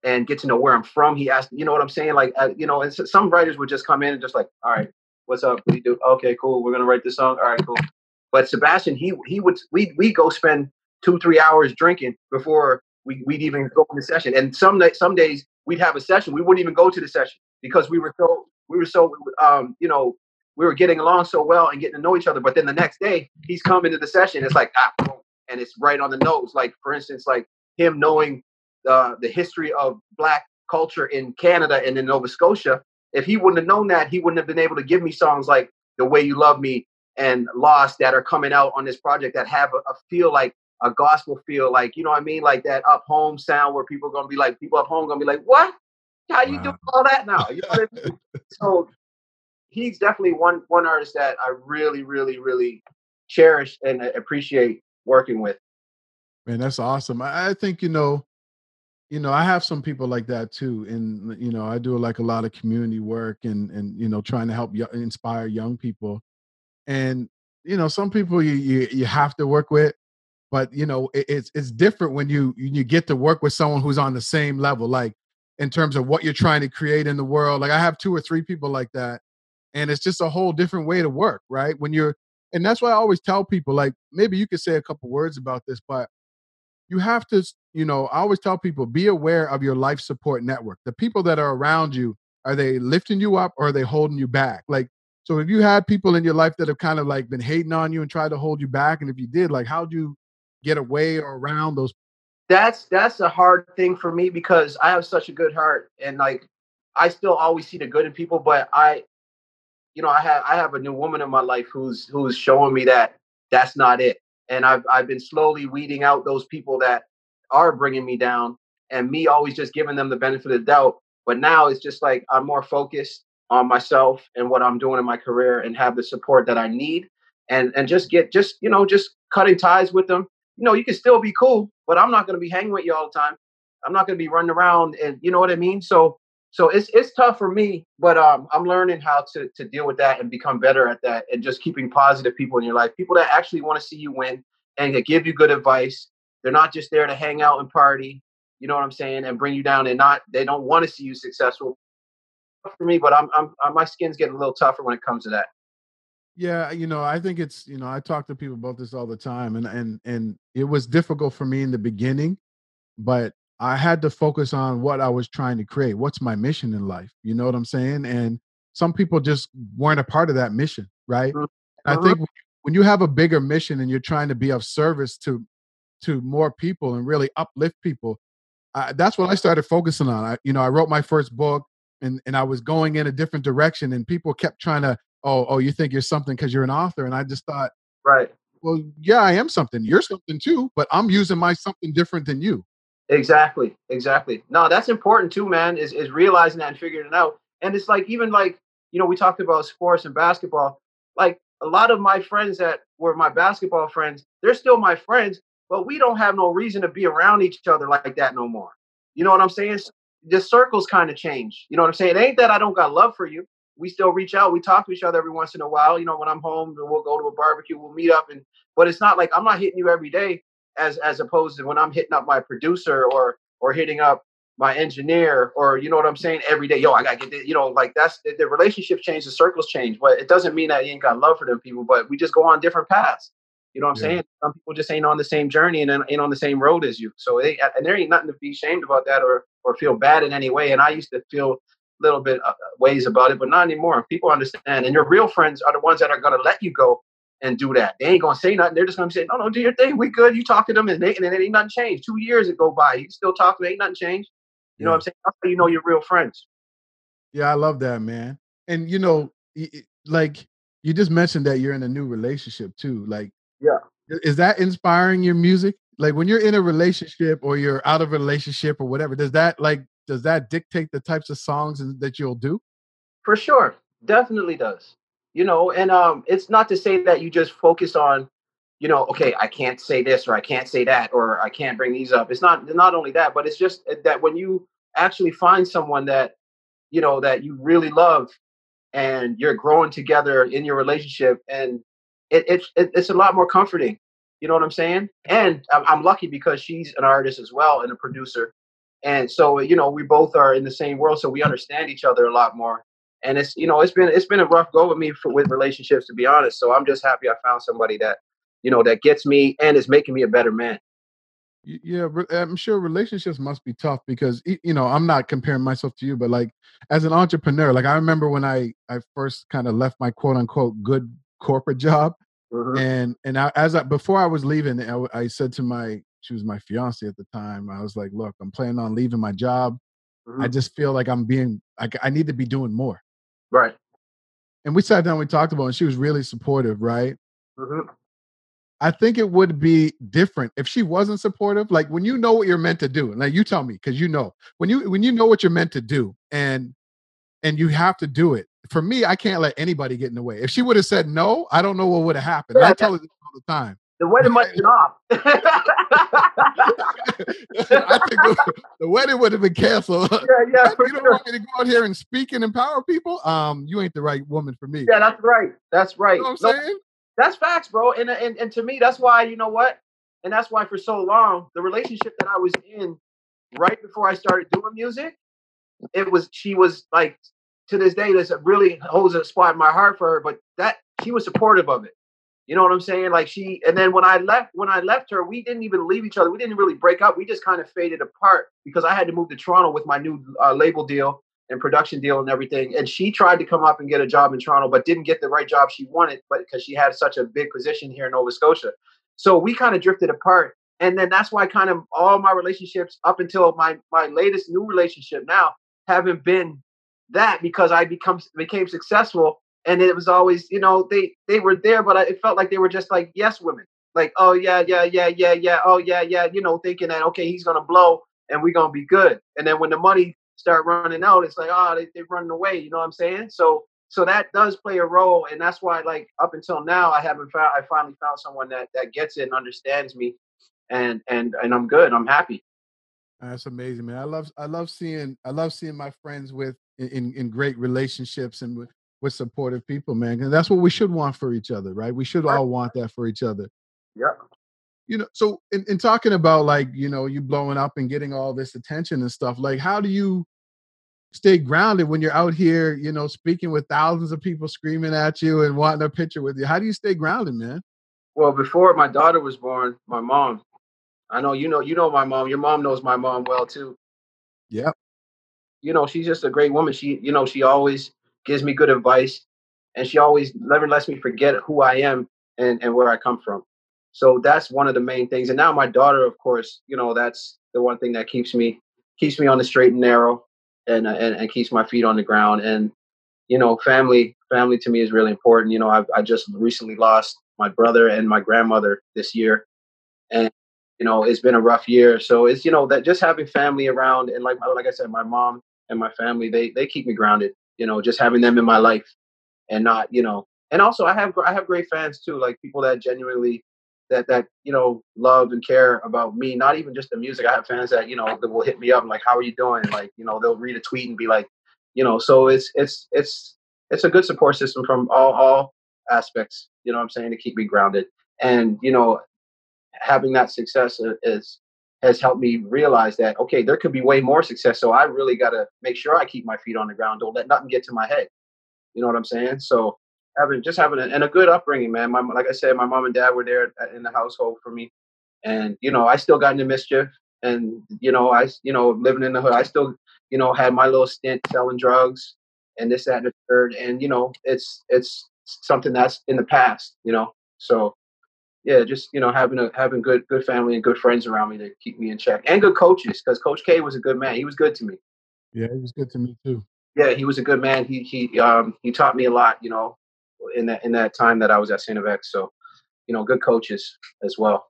and get to know where I'm from. He asked, you know what I'm saying? Like, uh, you know, and so, some writers would just come in and just like, all right, what's up? What do you do? Okay, cool. We're gonna write this song. All right, cool. But Sebastian, he he would we we go spend two three hours drinking before we, would even go in the session. And some some days we'd have a session, we wouldn't even go to the session because we were so we were so um, you know we were getting along so well and getting to know each other. But then the next day he's coming to the session. It's like ah, and it's right on the nose. Like for instance, like him knowing uh, the history of black culture in Canada and in Nova Scotia. If he wouldn't have known that, he wouldn't have been able to give me songs like "The Way You Love Me" and "Lost" that are coming out on this project that have a, a feel like a gospel feel, like you know what I mean, like that up home sound where people are gonna be like, people up home gonna be like, "What? How you wow. doing all that now?" You know I mean? (laughs) so he's definitely one one artist that I really, really, really cherish and appreciate working with.
Man, that's awesome. I think you know, you know, I have some people like that too, and you know, I do like a lot of community work and and you know, trying to help y- inspire young people. And you know, some people you you you have to work with, but you know, it, it's it's different when you you get to work with someone who's on the same level, like in terms of what you're trying to create in the world. Like I have two or three people like that, and it's just a whole different way to work, right? When you're and that's why I always tell people, like, maybe you could say a couple words about this, but you have to, you know, I always tell people be aware of your life support network. The people that are around you, are they lifting you up or are they holding you back? Like, so if you had people in your life that have kind of like been hating on you and tried to hold you back, and if you did, like, how do you get away or around those?
That's that's a hard thing for me because I have such a good heart and like I still always see the good in people, but I you know, I have I have a new woman in my life who's who's showing me that that's not it. And I've I've been slowly weeding out those people that are bringing me down, and me always just giving them the benefit of the doubt. But now it's just like I'm more focused on myself and what I'm doing in my career, and have the support that I need, and and just get just you know just cutting ties with them. You know, you can still be cool, but I'm not going to be hanging with you all the time. I'm not going to be running around, and you know what I mean. So so it's it's tough for me, but um, I'm learning how to to deal with that and become better at that, and just keeping positive people in your life, people that actually want to see you win and that give you good advice. They're not just there to hang out and party, you know what I'm saying, and bring you down. And not they don't want to see you successful. For me, but I'm, I'm, I'm my skin's getting a little tougher when it comes to that.
Yeah, you know, I think it's you know I talk to people about this all the time, and and and it was difficult for me in the beginning, but I had to focus on what I was trying to create. What's my mission in life? You know what I'm saying? And some people just weren't a part of that mission, right? Mm-hmm. I think when you have a bigger mission and you're trying to be of service to to more people and really uplift people, uh, that's what I started focusing on. I, you know, I wrote my first book and and I was going in a different direction, and people kept trying to, oh, oh, you think you're something because you're an author, and I just thought,
right.
Well, yeah, I am something. You're something too, but I'm using my something different than you.
Exactly, exactly. No, that's important too, man. Is is realizing that and figuring it out. And it's like even like you know we talked about sports and basketball. Like a lot of my friends that were my basketball friends, they're still my friends, but we don't have no reason to be around each other like that no more. You know what I'm saying? The circles kind of change. You know what I'm saying? It ain't that I don't got love for you. We still reach out. We talk to each other every once in a while. You know, when I'm home, we'll go to a barbecue. We'll meet up, and but it's not like I'm not hitting you every day as as opposed to when I'm hitting up my producer or or hitting up my engineer or you know what I'm saying every day. Yo, I gotta get this. You know, like that's the, the relationships change, the circles change, but it doesn't mean that you ain't got love for them people. But we just go on different paths. You know what I'm yeah. saying? Some people just ain't on the same journey and ain't on the same road as you. So they and there ain't nothing to be ashamed about that or or feel bad in any way. And I used to feel little bit uh, ways about it, but not anymore. People understand, and your real friends are the ones that are gonna let you go and do that. They ain't gonna say nothing. They're just gonna say, "No, no, do your thing. We good." You talk to them, and, they, and it ain't nothing changed. Two years go by, you still talk to them. Ain't nothing changed. You yeah. know what I'm saying? That's how you know you're real friends.
Yeah, I love that, man. And you know, like you just mentioned that you're in a new relationship too. Like,
yeah,
is that inspiring your music? Like when you're in a relationship or you're out of a relationship or whatever, does that like does that dictate the types of songs that you'll do?
For sure, definitely does. You know and um it's not to say that you just focus on you know okay i can't say this or i can't say that or i can't bring these up. It's not not only that but it's just that when you actually find someone that you know that you really love and you're growing together in your relationship and it, it, it it's a lot more comforting. You know what i'm saying? And I'm, I'm lucky because she's an artist as well and a producer and so you know we both are in the same world so we understand each other a lot more. And it's you know it's been it's been a rough go with me for, with relationships to be honest. So i'm just happy i found somebody that you know that gets me and is making me a better man.
Yeah i'm sure relationships must be tough because you know i'm not comparing myself to you but like as an entrepreneur like i remember when i i first kind of left my quote unquote good corporate job Mm-hmm. And and I, as I before I was leaving, I, I, said to my she was my fiance at the time. I was like, look, I'm planning on leaving my job. Mm-hmm. I just feel like I'm being like I need to be doing more.
Right.
And we sat down, we talked about, it, and she was really supportive. Right. Mm-hmm. I think it would be different if she wasn't supportive. Like when you know what you're meant to do, and like you tell me because you know when you when you know what you're meant to do, and and you have to do it. For me, I can't let anybody get in the way. If she would have said no, I don't know what would have happened. Yeah, I tell her this all the time.
The wedding might be off. (laughs) I
think the, the, wedding would have been canceled. Yeah, yeah. you don't sure. want me to go out here and speak and empower people. Um, you ain't the right woman for me.
Yeah, that's right. That's right.
You know I'm no, saying?
That's facts, bro. And, and and to me, that's why you know what, and that's why for so long the relationship that I was in right before I started doing music, it was she was like to this day this really holds a spot in my heart for her. But that she was supportive of it. You know what I'm saying? Like she, and then when I left, when I left her, we didn't even leave each other. We didn't really break up. We just kind of faded apart because I had to move to Toronto with my new uh, label deal and production deal and everything. And she tried to come up and get a job in Toronto, but didn't get the right job she wanted, but because she had such a big position here in Nova Scotia. So we kind of drifted apart. And then that's why kind of all my relationships up until my my latest new relationship now haven't been that because I become became successful and it was always you know they they were there but I, it felt like they were just like yes women. Like oh yeah yeah yeah yeah yeah oh yeah yeah you know thinking that okay he's gonna blow and we're gonna be good. And then when the money start running out it's like oh they, they're running away you know what i'm saying? So so that does play a role and that's why like up until now i haven't found i finally found someone that that gets it and understands me and and and i'm good i'm happy.
That's amazing man. I love i love seeing i love seeing my friends with in in great relationships and with supportive people, man. And that's what we should want for each other, right? We should all want that for each other.
Yeah.
You know, so in, in talking about like, you know, you blowing up and getting all this attention and stuff, like how do you stay grounded when you're out here, you know, speaking with thousands of people screaming at you and wanting a picture with you? How do you stay grounded, man?
Well, before my daughter was born, my mom, I know you know you know my mom. Your mom knows my mom well too.
Yeah.
You know, she's just a great woman. She, you know, she always gives me good advice, and she always never lets me forget who I am and, and where I come from. So that's one of the main things. And now my daughter, of course, you know, that's the one thing that keeps me keeps me on the straight and narrow and, uh, and, and keeps my feet on the ground. And, you know, family, family to me is really important. You know, I, I just recently lost my brother and my grandmother this year. And, you know, it's been a rough year. So it's, you know, that just having family around and like, like I said, my mom and my family, they, they keep me grounded you know, just having them in my life and not, you know, and also I have I have great fans too, like people that genuinely that that you know love and care about me. Not even just the music. I have fans that you know that will hit me up and like, "How are you doing?" Like you know they'll read a tweet and be like, you know. So it's it's it's it's a good support system from all all aspects. You know what I'm saying to keep me grounded. And you know, having that success is has helped me realize that okay, there could be way more success. So I really got to make sure I keep my feet on the ground. Don't let nothing get to my head. You know what I'm saying? So having just having a, and a good upbringing, man. My like I said, my mom and dad were there in the household for me, and you know I still got into mischief, and you know I you know living in the hood, I still you know had my little stint selling drugs and this that and the third, and you know it's it's something that's in the past, you know. So yeah, just you know having a having good good family and good friends around me to keep me in check, and good coaches because Coach K was a good man. He was good to me.
Yeah, he was good to me too.
Yeah, he was a good man. He he um he taught me a lot. You know, in that in that time that I was at Saint FX. So, you know, good coaches as well.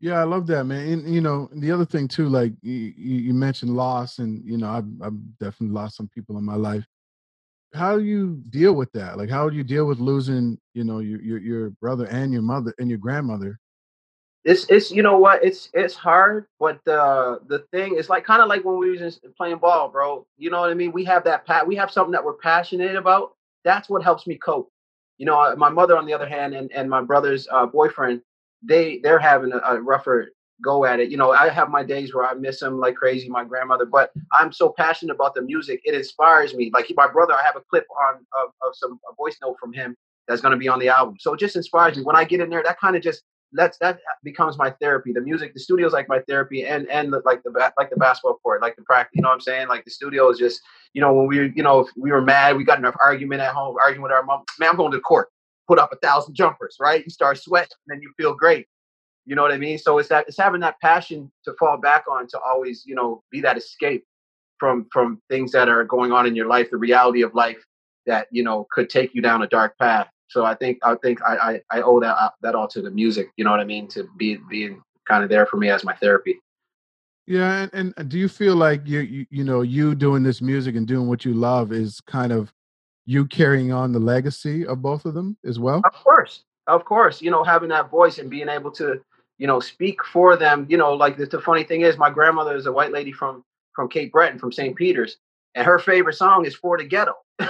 Yeah, I love that, man. And you know, the other thing too, like you, you mentioned loss, and you know, I've, I've definitely lost some people in my life how you deal with that? Like, how do you deal with losing, you know, your your, your brother and your mother and your grandmother?
It's it's you know what it's it's hard, but the the thing is like kind of like when we was playing ball, bro. You know what I mean? We have that pat. We have something that we're passionate about. That's what helps me cope. You know, my mother on the other hand, and and my brother's uh, boyfriend, they they're having a, a rougher go at it. You know, I have my days where I miss him like crazy, my grandmother, but I'm so passionate about the music. It inspires me. Like my brother, I have a clip on of, of some a voice note from him that's going to be on the album. So it just inspires me. When I get in there, that kind of just that's that becomes my therapy. The music, the studio is like my therapy, and and the, like the like the basketball court, like the practice. You know what I'm saying? Like the studio is just you know when we you know we were mad, we got an argument at home, arguing with our mom. Man, I'm going to the court. put up a thousand jumpers, right? You start sweating, and then you feel great. You know what I mean? So it's that it's having that passion to fall back on to always, you know, be that escape from from things that are going on in your life, the reality of life that you know could take you down a dark path. So I think I think I I, I owe that uh, that all to the music. You know what I mean? To be being kind of there for me as my therapy.
Yeah, and, and do you feel like you, you you know you doing this music and doing what you love is kind of you carrying on the legacy of both of them as well?
Of course, of course. You know, having that voice and being able to you know speak for them. You know, like the, the funny thing is, my grandmother is a white lady from from Cape Breton, from St. Peter's, and her favorite song is "For the Ghetto." (laughs) you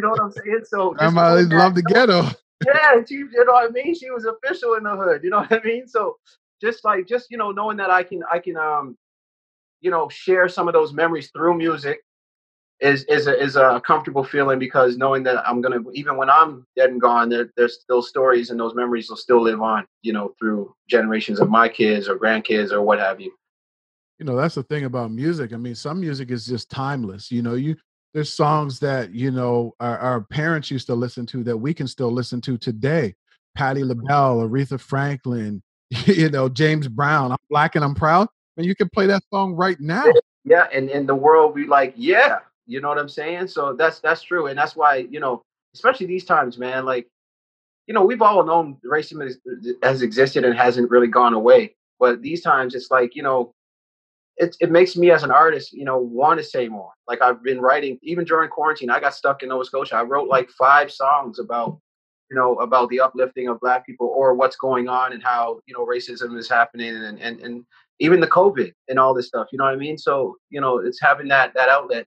know what I'm saying? So
grandma love the ghetto.
yeah, she, you know what I mean. She was official in the hood. You know what I mean? So just like just you know knowing that I can I can um you know share some of those memories through music is is a, is a comfortable feeling because knowing that I'm gonna even when I'm dead and gone, there, there's still stories and those memories will still live on, you know, through generations of my kids or grandkids or what have you.
You know, that's the thing about music. I mean, some music is just timeless. You know, you there's songs that you know our, our parents used to listen to that we can still listen to today. Patti LaBelle, Aretha Franklin, (laughs) you know, James Brown, I'm black and I'm proud. And you can play that song right now.
Yeah, and in the world be like, yeah, you know what I'm saying? So that's that's true. And that's why, you know, especially these times, man, like, you know, we've all known racism has, existed and hasn't really gone away. But these times it's like, you know, it, it makes me as an artist, you know, want to say more. Like I've been writing, even during quarantine, I got stuck in Nova Scotia. I wrote like five songs about you know about the uplifting of black people or what's going on and how you know racism is happening and and and even the covid and all this stuff you know what i mean so you know it's having that that outlet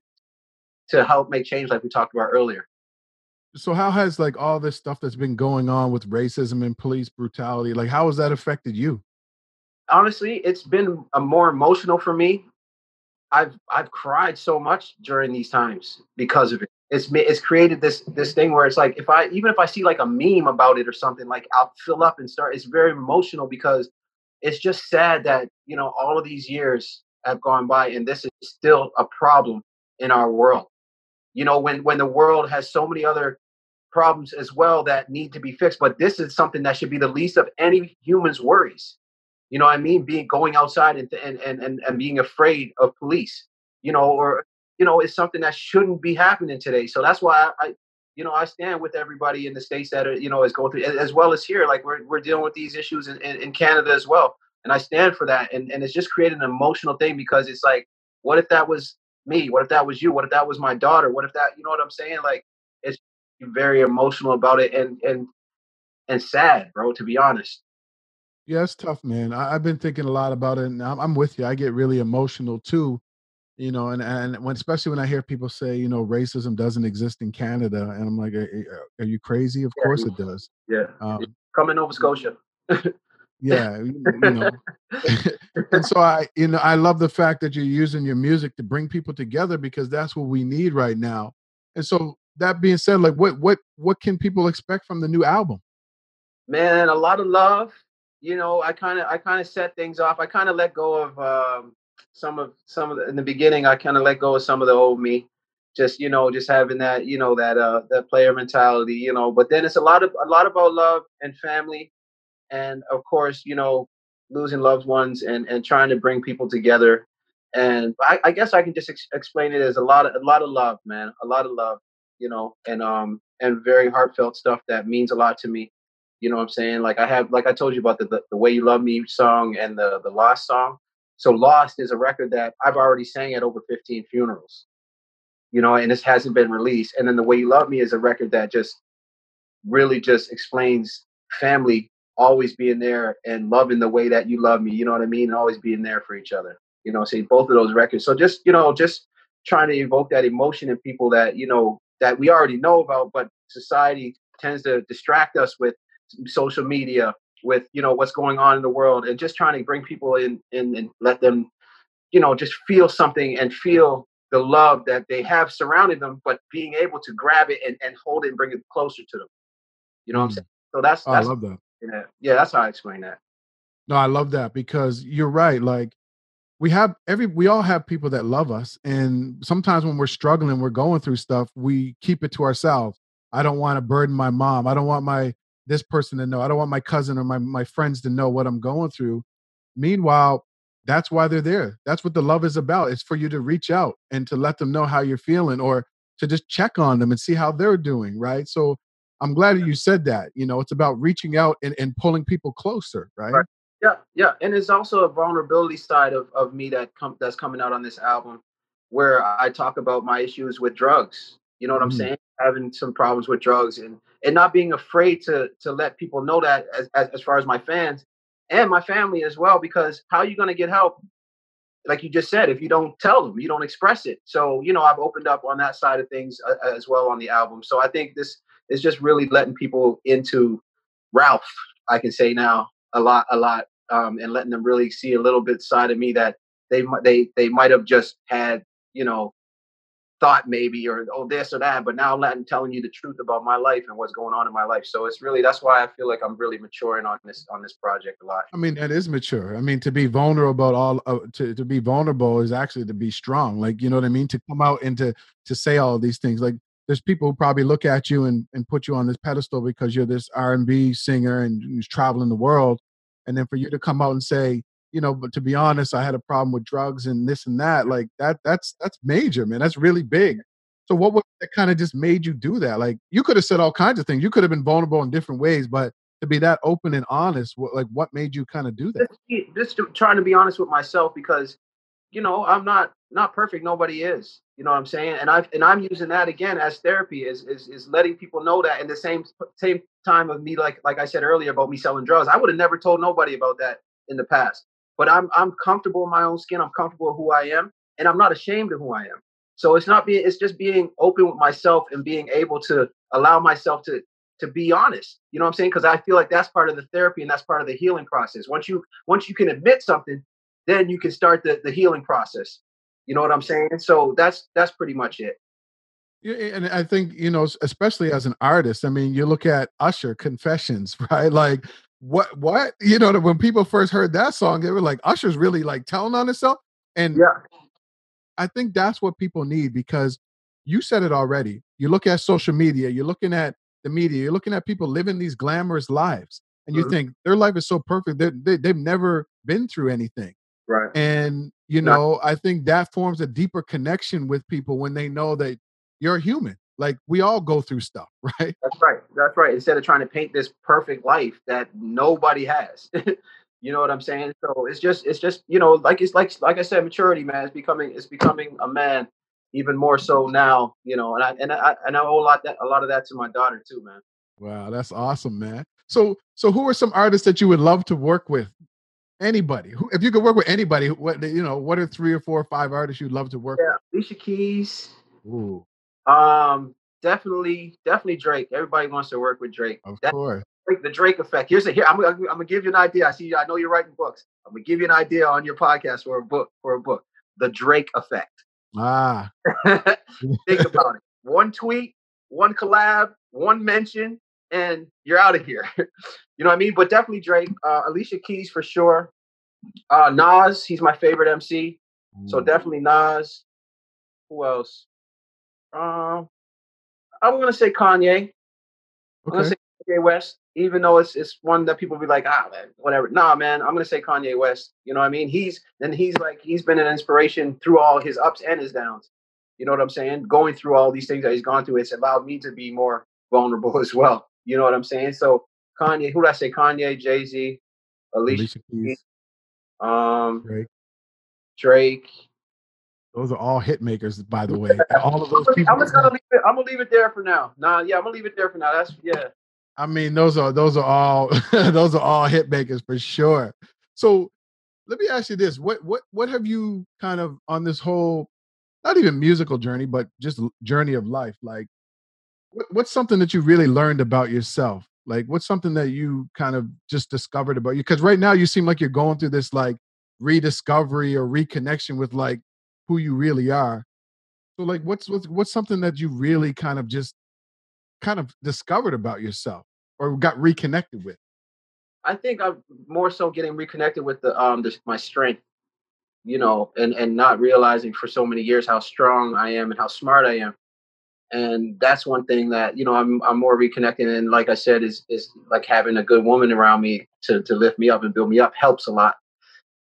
to help make change like we talked about earlier
so how has like all this stuff that's been going on with racism and police brutality like how has that affected you
honestly it's been a more emotional for me i've i've cried so much during these times because of it it's it's created this this thing where it's like if I even if I see like a meme about it or something, like I'll fill up and start. It's very emotional because it's just sad that you know all of these years have gone by and this is still a problem in our world. You know, when when the world has so many other problems as well that need to be fixed, but this is something that should be the least of any human's worries. You know, I mean, being going outside and and and and being afraid of police. You know, or you know, it's something that shouldn't be happening today. So that's why I, I you know, I stand with everybody in the states that are, you know, is going through, as well as here. Like we're we're dealing with these issues in, in, in Canada as well, and I stand for that. And and it's just created an emotional thing because it's like, what if that was me? What if that was you? What if that was my daughter? What if that, you know what I'm saying? Like it's very emotional about it and and and sad, bro. To be honest.
Yeah, it's tough, man. I, have been thinking a lot about it, and I'm, I'm with you. I get really emotional too you know and and when especially when i hear people say you know racism doesn't exist in canada and i'm like are, you crazy of
yeah,
course it does
yeah um, come in nova scotia (laughs)
yeah you know. (laughs) And so i you know i love the fact that you're using your music to bring people together because that's what we need right now. And so that being said like what what what can people expect from the new album?
Man a lot of love you know i kind of i kind of set things off i kind of let go of um some of some of the, in the beginning I kind of let go of some of the old me just you know just having that you know that uh that player mentality you know but then it's a lot of a lot about love and family and of course you know losing loved ones and and trying to bring people together. And I, I guess I can just ex- explain it as a lot of a lot of love man a lot of love you know and um and very heartfelt stuff that means a lot to me. You know what I'm saying? Like I have like I told you about the the, the way you love me song and the the lost song. So Lost is a record that I've already sang at over 15 funerals, you know, and this hasn't been released. And then The Way You Love Me is a record that just really just explains family always being there and loving the way that you love me, you know what I mean? And always being there for each other. You know, see both of those records. So just, you know, just trying to evoke that emotion in people that, you know, that we already know about, but society tends to distract us with social media with you know what's going on in the world and just trying to bring people in, in and let them you know just feel something and feel the love that they have surrounding them but being able to grab it and, and hold it and bring it closer to them you know what i'm mm. saying so that's, that's
i love that
yeah, yeah that's how i explain that
no i love that because you're right like we have every we all have people that love us and sometimes when we're struggling we're going through stuff we keep it to ourselves I don't want to burden my mom. I don't want my this person to know. I don't want my cousin or my my friends to know what I'm going through. Meanwhile, that's why they're there. That's what the love is about. It's for you to reach out and to let them know how you're feeling or to just check on them and see how they're doing, right? So I'm glad that you said that. You know, it's about reaching out and, and pulling people closer, right? right.
Yeah, yeah. And it's also a vulnerability side of, of me that com- that's coming out on this album where I talk about my issues with drugs. You know what I'm mm. saying? Having some problems with drugs and and not being afraid to to let people know that as, as, as far as my fans and my family as well because how are you going to get help like you just said if you don't tell them you don't express it so you know i've opened up on that side of things uh, as well on the album so i think this is just really letting people into ralph i can say now a lot a lot um, and letting them really see a little bit side of me that they they they might have just had you know thought maybe or oh this or that but now i'm telling you the truth about my life and what's going on in my life. So it's really that's why i feel like i'm really maturing on this on this project a lot.
I mean that is mature. I mean to be vulnerable about all uh, to, to be vulnerable is actually to be strong. Like you know what i mean? To come out and to to say all these things. Like there's people who probably look at you and, and put you on this pedestal because you're this r&b singer and who's traveling the world and then for you to come out and say you know, but to be honest, I had a problem with drugs and this and that. Like that, that's that's major, man. That's really big. So what was that kind of just made you do that? Like you could have said all kinds of things. You could have been vulnerable in different ways, but to be that open and honest, what, like what made you kind of do that?
Just, just trying to be honest with myself because, you know, I'm not not perfect. Nobody is. You know what I'm saying? And I and I'm using that again as therapy is is is letting people know that in the same same time of me like like I said earlier about me selling drugs. I would have never told nobody about that in the past but I'm I'm comfortable in my own skin. I'm comfortable with who I am, and I'm not ashamed of who I am. So it's not being it's just being open with myself and being able to allow myself to to be honest. You know what I'm saying? Because I feel like that's part of the therapy and that's part of the healing process. Once you once you can admit something, then you can start the the healing process. You know what I'm saying? So that's that's pretty much it.
Yeah, and I think you know, especially as an artist. I mean, you look at Usher Confessions, (laughs) right? Like what what you know when people first heard that song they were like usher's really like telling on himself and
yeah
i think that's what people need because you said it already you look at social media you're looking at the media you're looking at people living these glamorous lives and you mm-hmm. think their life is so perfect they, they've never been through anything
right
and you know i think that forms a deeper connection with people when they know that you're human like we all go through stuff, (laughs) right?
That's right. That's right. Instead of trying to paint this perfect life that nobody has. (laughs) you know what I'm saying? So it's just it's just, you know, like it's like like I said, maturity, man. It's becoming it's becoming a man even more so now, you know, and I and I and I owe a lot that a lot of that to my daughter too, man.
Wow, that's awesome, man. So so who are some artists that you would love to work with? Anybody. Who, if you could work with anybody, what you know, what are three or four or five artists you'd love to work
yeah, with? Alicia Keys.
Ooh.
Um, definitely, definitely Drake. Everybody wants to work with Drake.
Of that, course.
the Drake effect. Here's a here. I'm, I'm, I'm, gonna give you an idea. I see. I know you're writing books. I'm gonna give you an idea on your podcast for a book. For a book, the Drake effect.
Ah. (laughs)
Think about it. One tweet, one collab, one mention, and you're out of here. (laughs) you know what I mean? But definitely Drake. Uh, Alicia Keys for sure. Uh, Nas, he's my favorite MC. Mm. So definitely Nas. Who else? Um, I'm gonna say Kanye. Okay. I'm gonna say Kanye West, even though it's it's one that people be like, ah, man, whatever. Nah, man, I'm gonna say Kanye West. You know what I mean? He's and he's like he's been an inspiration through all his ups and his downs. You know what I'm saying? Going through all these things that he's gone through, it's allowed me to be more vulnerable (laughs) as well. You know what I'm saying? So Kanye, who did I say? Kanye, Jay Z, Alicia, Alicia Keys, um, Drake. Drake.
Those are all hit makers, by the way. All of those people.
I'm just gonna leave it. I'm gonna leave it there for now. Nah, yeah, I'm gonna leave it there for now. That's yeah.
I mean, those are those are all (laughs) those are all hit makers for sure. So let me ask you this: what what what have you kind of on this whole, not even musical journey, but just journey of life? Like, what's something that you really learned about yourself? Like, what's something that you kind of just discovered about you? Because right now you seem like you're going through this like rediscovery or reconnection with like who you really are. So like what's what's what's something that you really kind of just kind of discovered about yourself or got reconnected with?
I think I'm more so getting reconnected with the um the, my strength, you know, and and not realizing for so many years how strong I am and how smart I am. And that's one thing that you know I'm I'm more reconnecting and like I said is is like having a good woman around me to to lift me up and build me up helps a lot.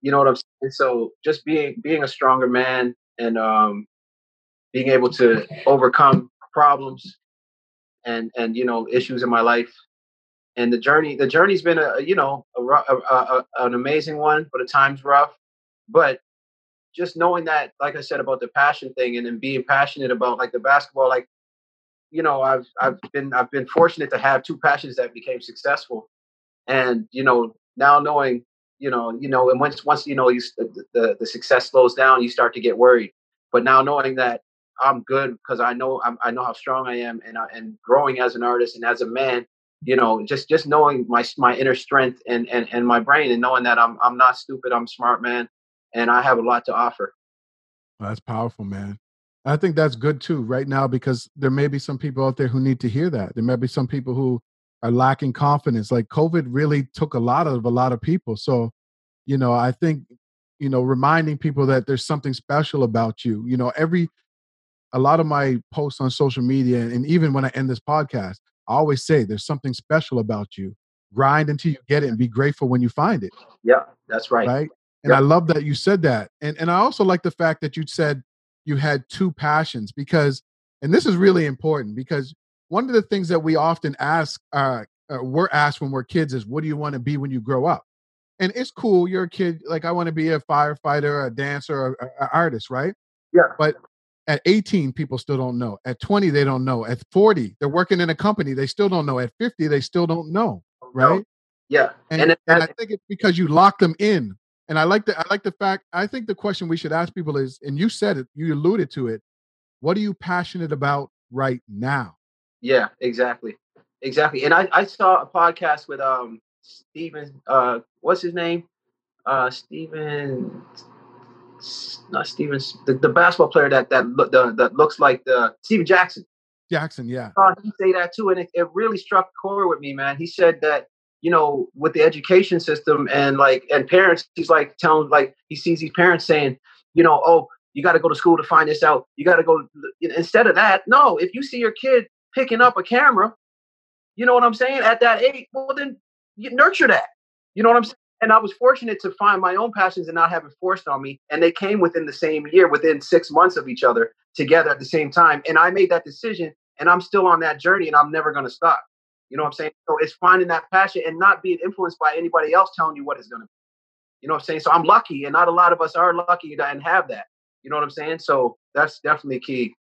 You know what I'm saying? So just being being a stronger man and um being able to overcome problems and and you know issues in my life and the journey the journey's been a you know a, a, a, an amazing one but at times rough but just knowing that like i said about the passion thing and then being passionate about like the basketball like you know i've i've been i've been fortunate to have two passions that became successful. And you know now knowing you know you know and once once you know you, the, the the success slows down you start to get worried. But now knowing that i'm good because i know I'm, i know how strong i am and I, and growing as an artist and as a man you know just just knowing my my inner strength and and and my brain and knowing that i'm i'm not stupid i'm smart man and i have a lot to offer.
Well, that's powerful man I think that's good too right now because there may be some people out there who need to hear that. There may be some people who are lacking confidence. Like COVID really took a lot of a lot of people. So, you know, I think, you know, reminding people that there's something special about you. You know, every a lot of my posts on social media and even when I end this podcast, I always say there's something special about you. Grind until you get it and be grateful when you find it.
Yeah, that's right.
Right. And I love that you said that. And and I also like the fact that you said you had two passions because and this is really important because one of the things that we often ask uh, uh, we're asked when we're kids is what do you want to be when you grow up? And it's cool you're a kid like i want to be a firefighter a dancer an artist right?
Yeah.
But at 18 people still don't know. At 20 they don't know. At 40 they're working in a company they still don't know. At 50 they still don't know right? No.
yeah.
And, and, and i think it's because you lock them in and I like the I like the fact. I think the question we should ask people is, and you said it, you alluded to it. What are you passionate about right now?
Yeah, exactly, exactly. And I I saw a podcast with um Stephen. Uh, what's his name? Uh, Stephen. Not Steven. The, the basketball player that that look the, that looks like the Stephen Jackson.
Jackson, yeah.
Uh, he say that too, and it, it really struck core with me, man. He said that you know, with the education system and like and parents, he's like telling like he sees these parents saying, you know, oh, you got to go to school to find this out. You got to go instead of that. No, if you see your kid picking up a camera, you know what I'm saying at that age, well then you nurture that. You know what I'm saying? And I was fortunate to find my own passions and not have it forced on me. And they came within the same year, within six months of each other together at the same time. And I made that decision and I'm still on that journey and I'm never going to stop. You know what I'm saying? So it's finding that passion and not being influenced by anybody else telling you what it's going to be. You know what I'm saying? So I'm lucky, and not a lot of us are lucky and have that. You know what I'm saying? So that's definitely key.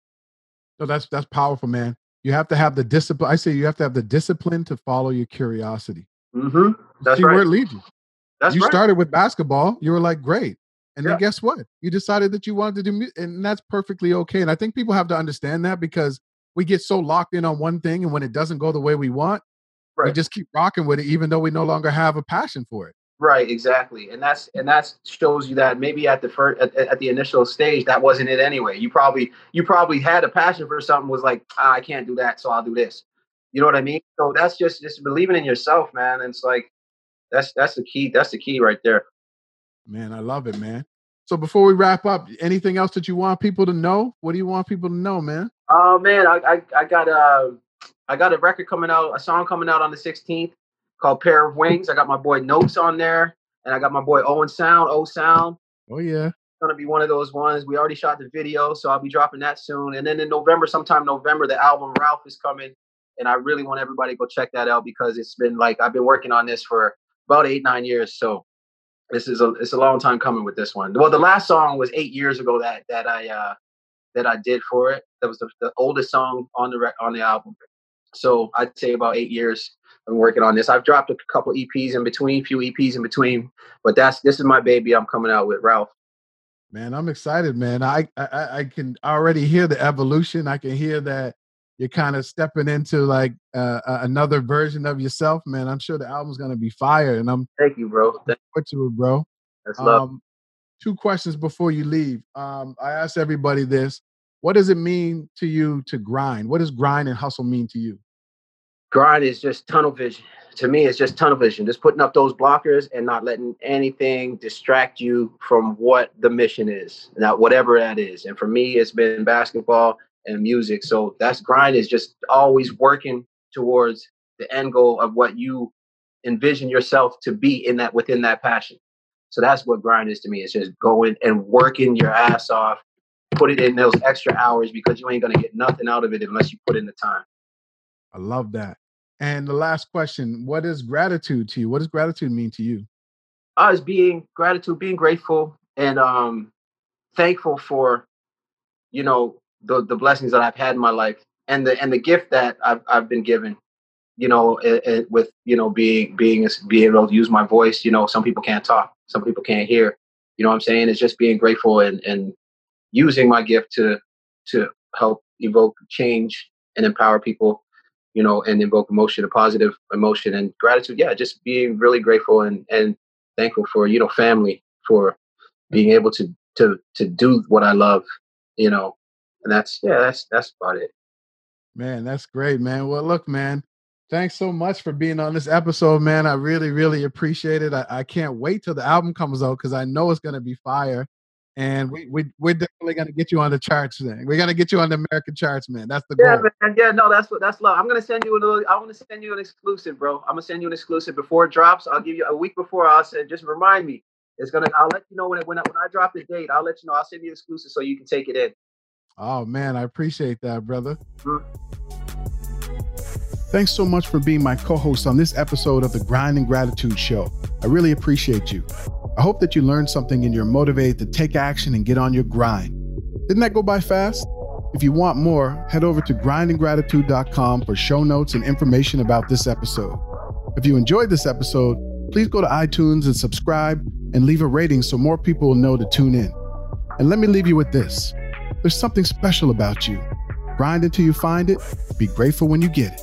No, that's that's powerful, man. You have to have the discipline. I say you have to have the discipline to follow your curiosity.
Mm-hmm. That's
See
right.
where it leads you.
That's
you
right.
started with basketball. You were like, great. And
Yeah.
then guess what? You decided that you wanted to do, mu- and that's perfectly okay. And I think people have to understand that because we get so locked in on one thing, and when it doesn't go the way we want, we
Right.
just keep rocking with it, even though we no longer have a passion for it.
Right, exactly, and that's and that shows you that maybe at the first at, at the initial stage that wasn't it anyway. You probably you probably had a passion for something was like ah, I can't do that, so I'll do this. You know what I mean? So that's just just believing in yourself, man. And it's like that's that's the key. That's the key right there.
Man, I love it, man. So before we wrap up, anything else that you want people to know? What do you want people to know, man?
Oh man, I I, I got a I got a record coming out, a song coming out on the 16th called Pair of Wings. I got my boy Notes on there, and I got my boy Owen Sound, O Sound.
Oh yeah.
it's gonna be one of those ones. We already shot the video, so I'll be dropping that soon. And then in November, sometime November, the album Ralph is coming, and I really want everybody to go check that out because it's been like I've been working on this for about eight nine years. So this is a it's a long time coming with this one. Well, the last song was eight years ago that that I uh that I did for it. That was the, the oldest song on the rec- on the album. So I'd say about eight years. I've been working on this. I've dropped a couple EPs in between, a few EPs in between, but that's this is my baby. I'm coming out with Ralph.
Man, I'm excited, man. I, I I can already hear the evolution. I can hear that you're kind of stepping into like uh, another version of yourself, man. I'm sure the album's gonna be fire, and I'm
Thank you, bro.
To it, bro.
That's love.
Um, two questions before you leave. Um, I asked everybody this: What does it mean to you to grind? What does grind and hustle mean to you?
grind is just tunnel vision. To me, it's just tunnel vision. Just putting up those blockers and not letting anything distract you from what the mission is. Now, whatever that is. And for me, it's been basketball and music. So that's grind is just always working towards the end goal of what you envision yourself to be in that within that passion. So that's what grind is to me. It's just going and working your ass off, put it in those extra hours because you ain't gonna get nothing out of it unless you put in the time.
I love that. And the last question: What is gratitude to you? What does gratitude mean to you?
Uh, Us being gratitude, being grateful, and um, thankful for, you know, the the blessings that I've had in my life and the and the gift that I've I've been given. You know, it, it, with you know being being being able to use my voice. You know, some people can't talk, some people can't hear. You know what I'm saying? It's just being grateful and and using my gift to to help evoke change and empower people you know, and invoke emotion, a positive emotion and gratitude. Yeah, just being really grateful and and thankful for you know family for being able to to to do what I love, you know, and that's yeah, that's that's about it.
Man, that's great, man. Well, look, man, thanks so much for being on this episode, man. I really, really appreciate it. I, I can't wait till the album comes out because I know it's gonna be fire and we, we we're definitely gonna get you on the charts. Then we're gonna get you on the American charts, man. That's the
yeah,
goal.
Man. Yeah, no, that's what that's love. I'm gonna send you a little. I want to send you an exclusive, bro. I'm gonna send you an exclusive before it drops. I'll give you a week before. I'll say just remind me. It's gonna. I'll let you know when it, when I, when I drop the date. I'll let you know. I'll send you an exclusive so you can take it in.
Oh man, I appreciate that, brother. Mm-hmm. Thanks so much for being my co-host on this episode of the Grind and Gratitude Show. I really appreciate you. I hope that you learned something and you're motivated to take action and get on your grind. Didn't that go by fast? If you want more, head over to grindandgratitude.com for show notes and information about this episode. If you enjoyed this episode, please go to iTunes and subscribe and leave a rating so more people will know to tune in. And let me leave you with this there's something special about you. Grind until you find it, be grateful when you get it.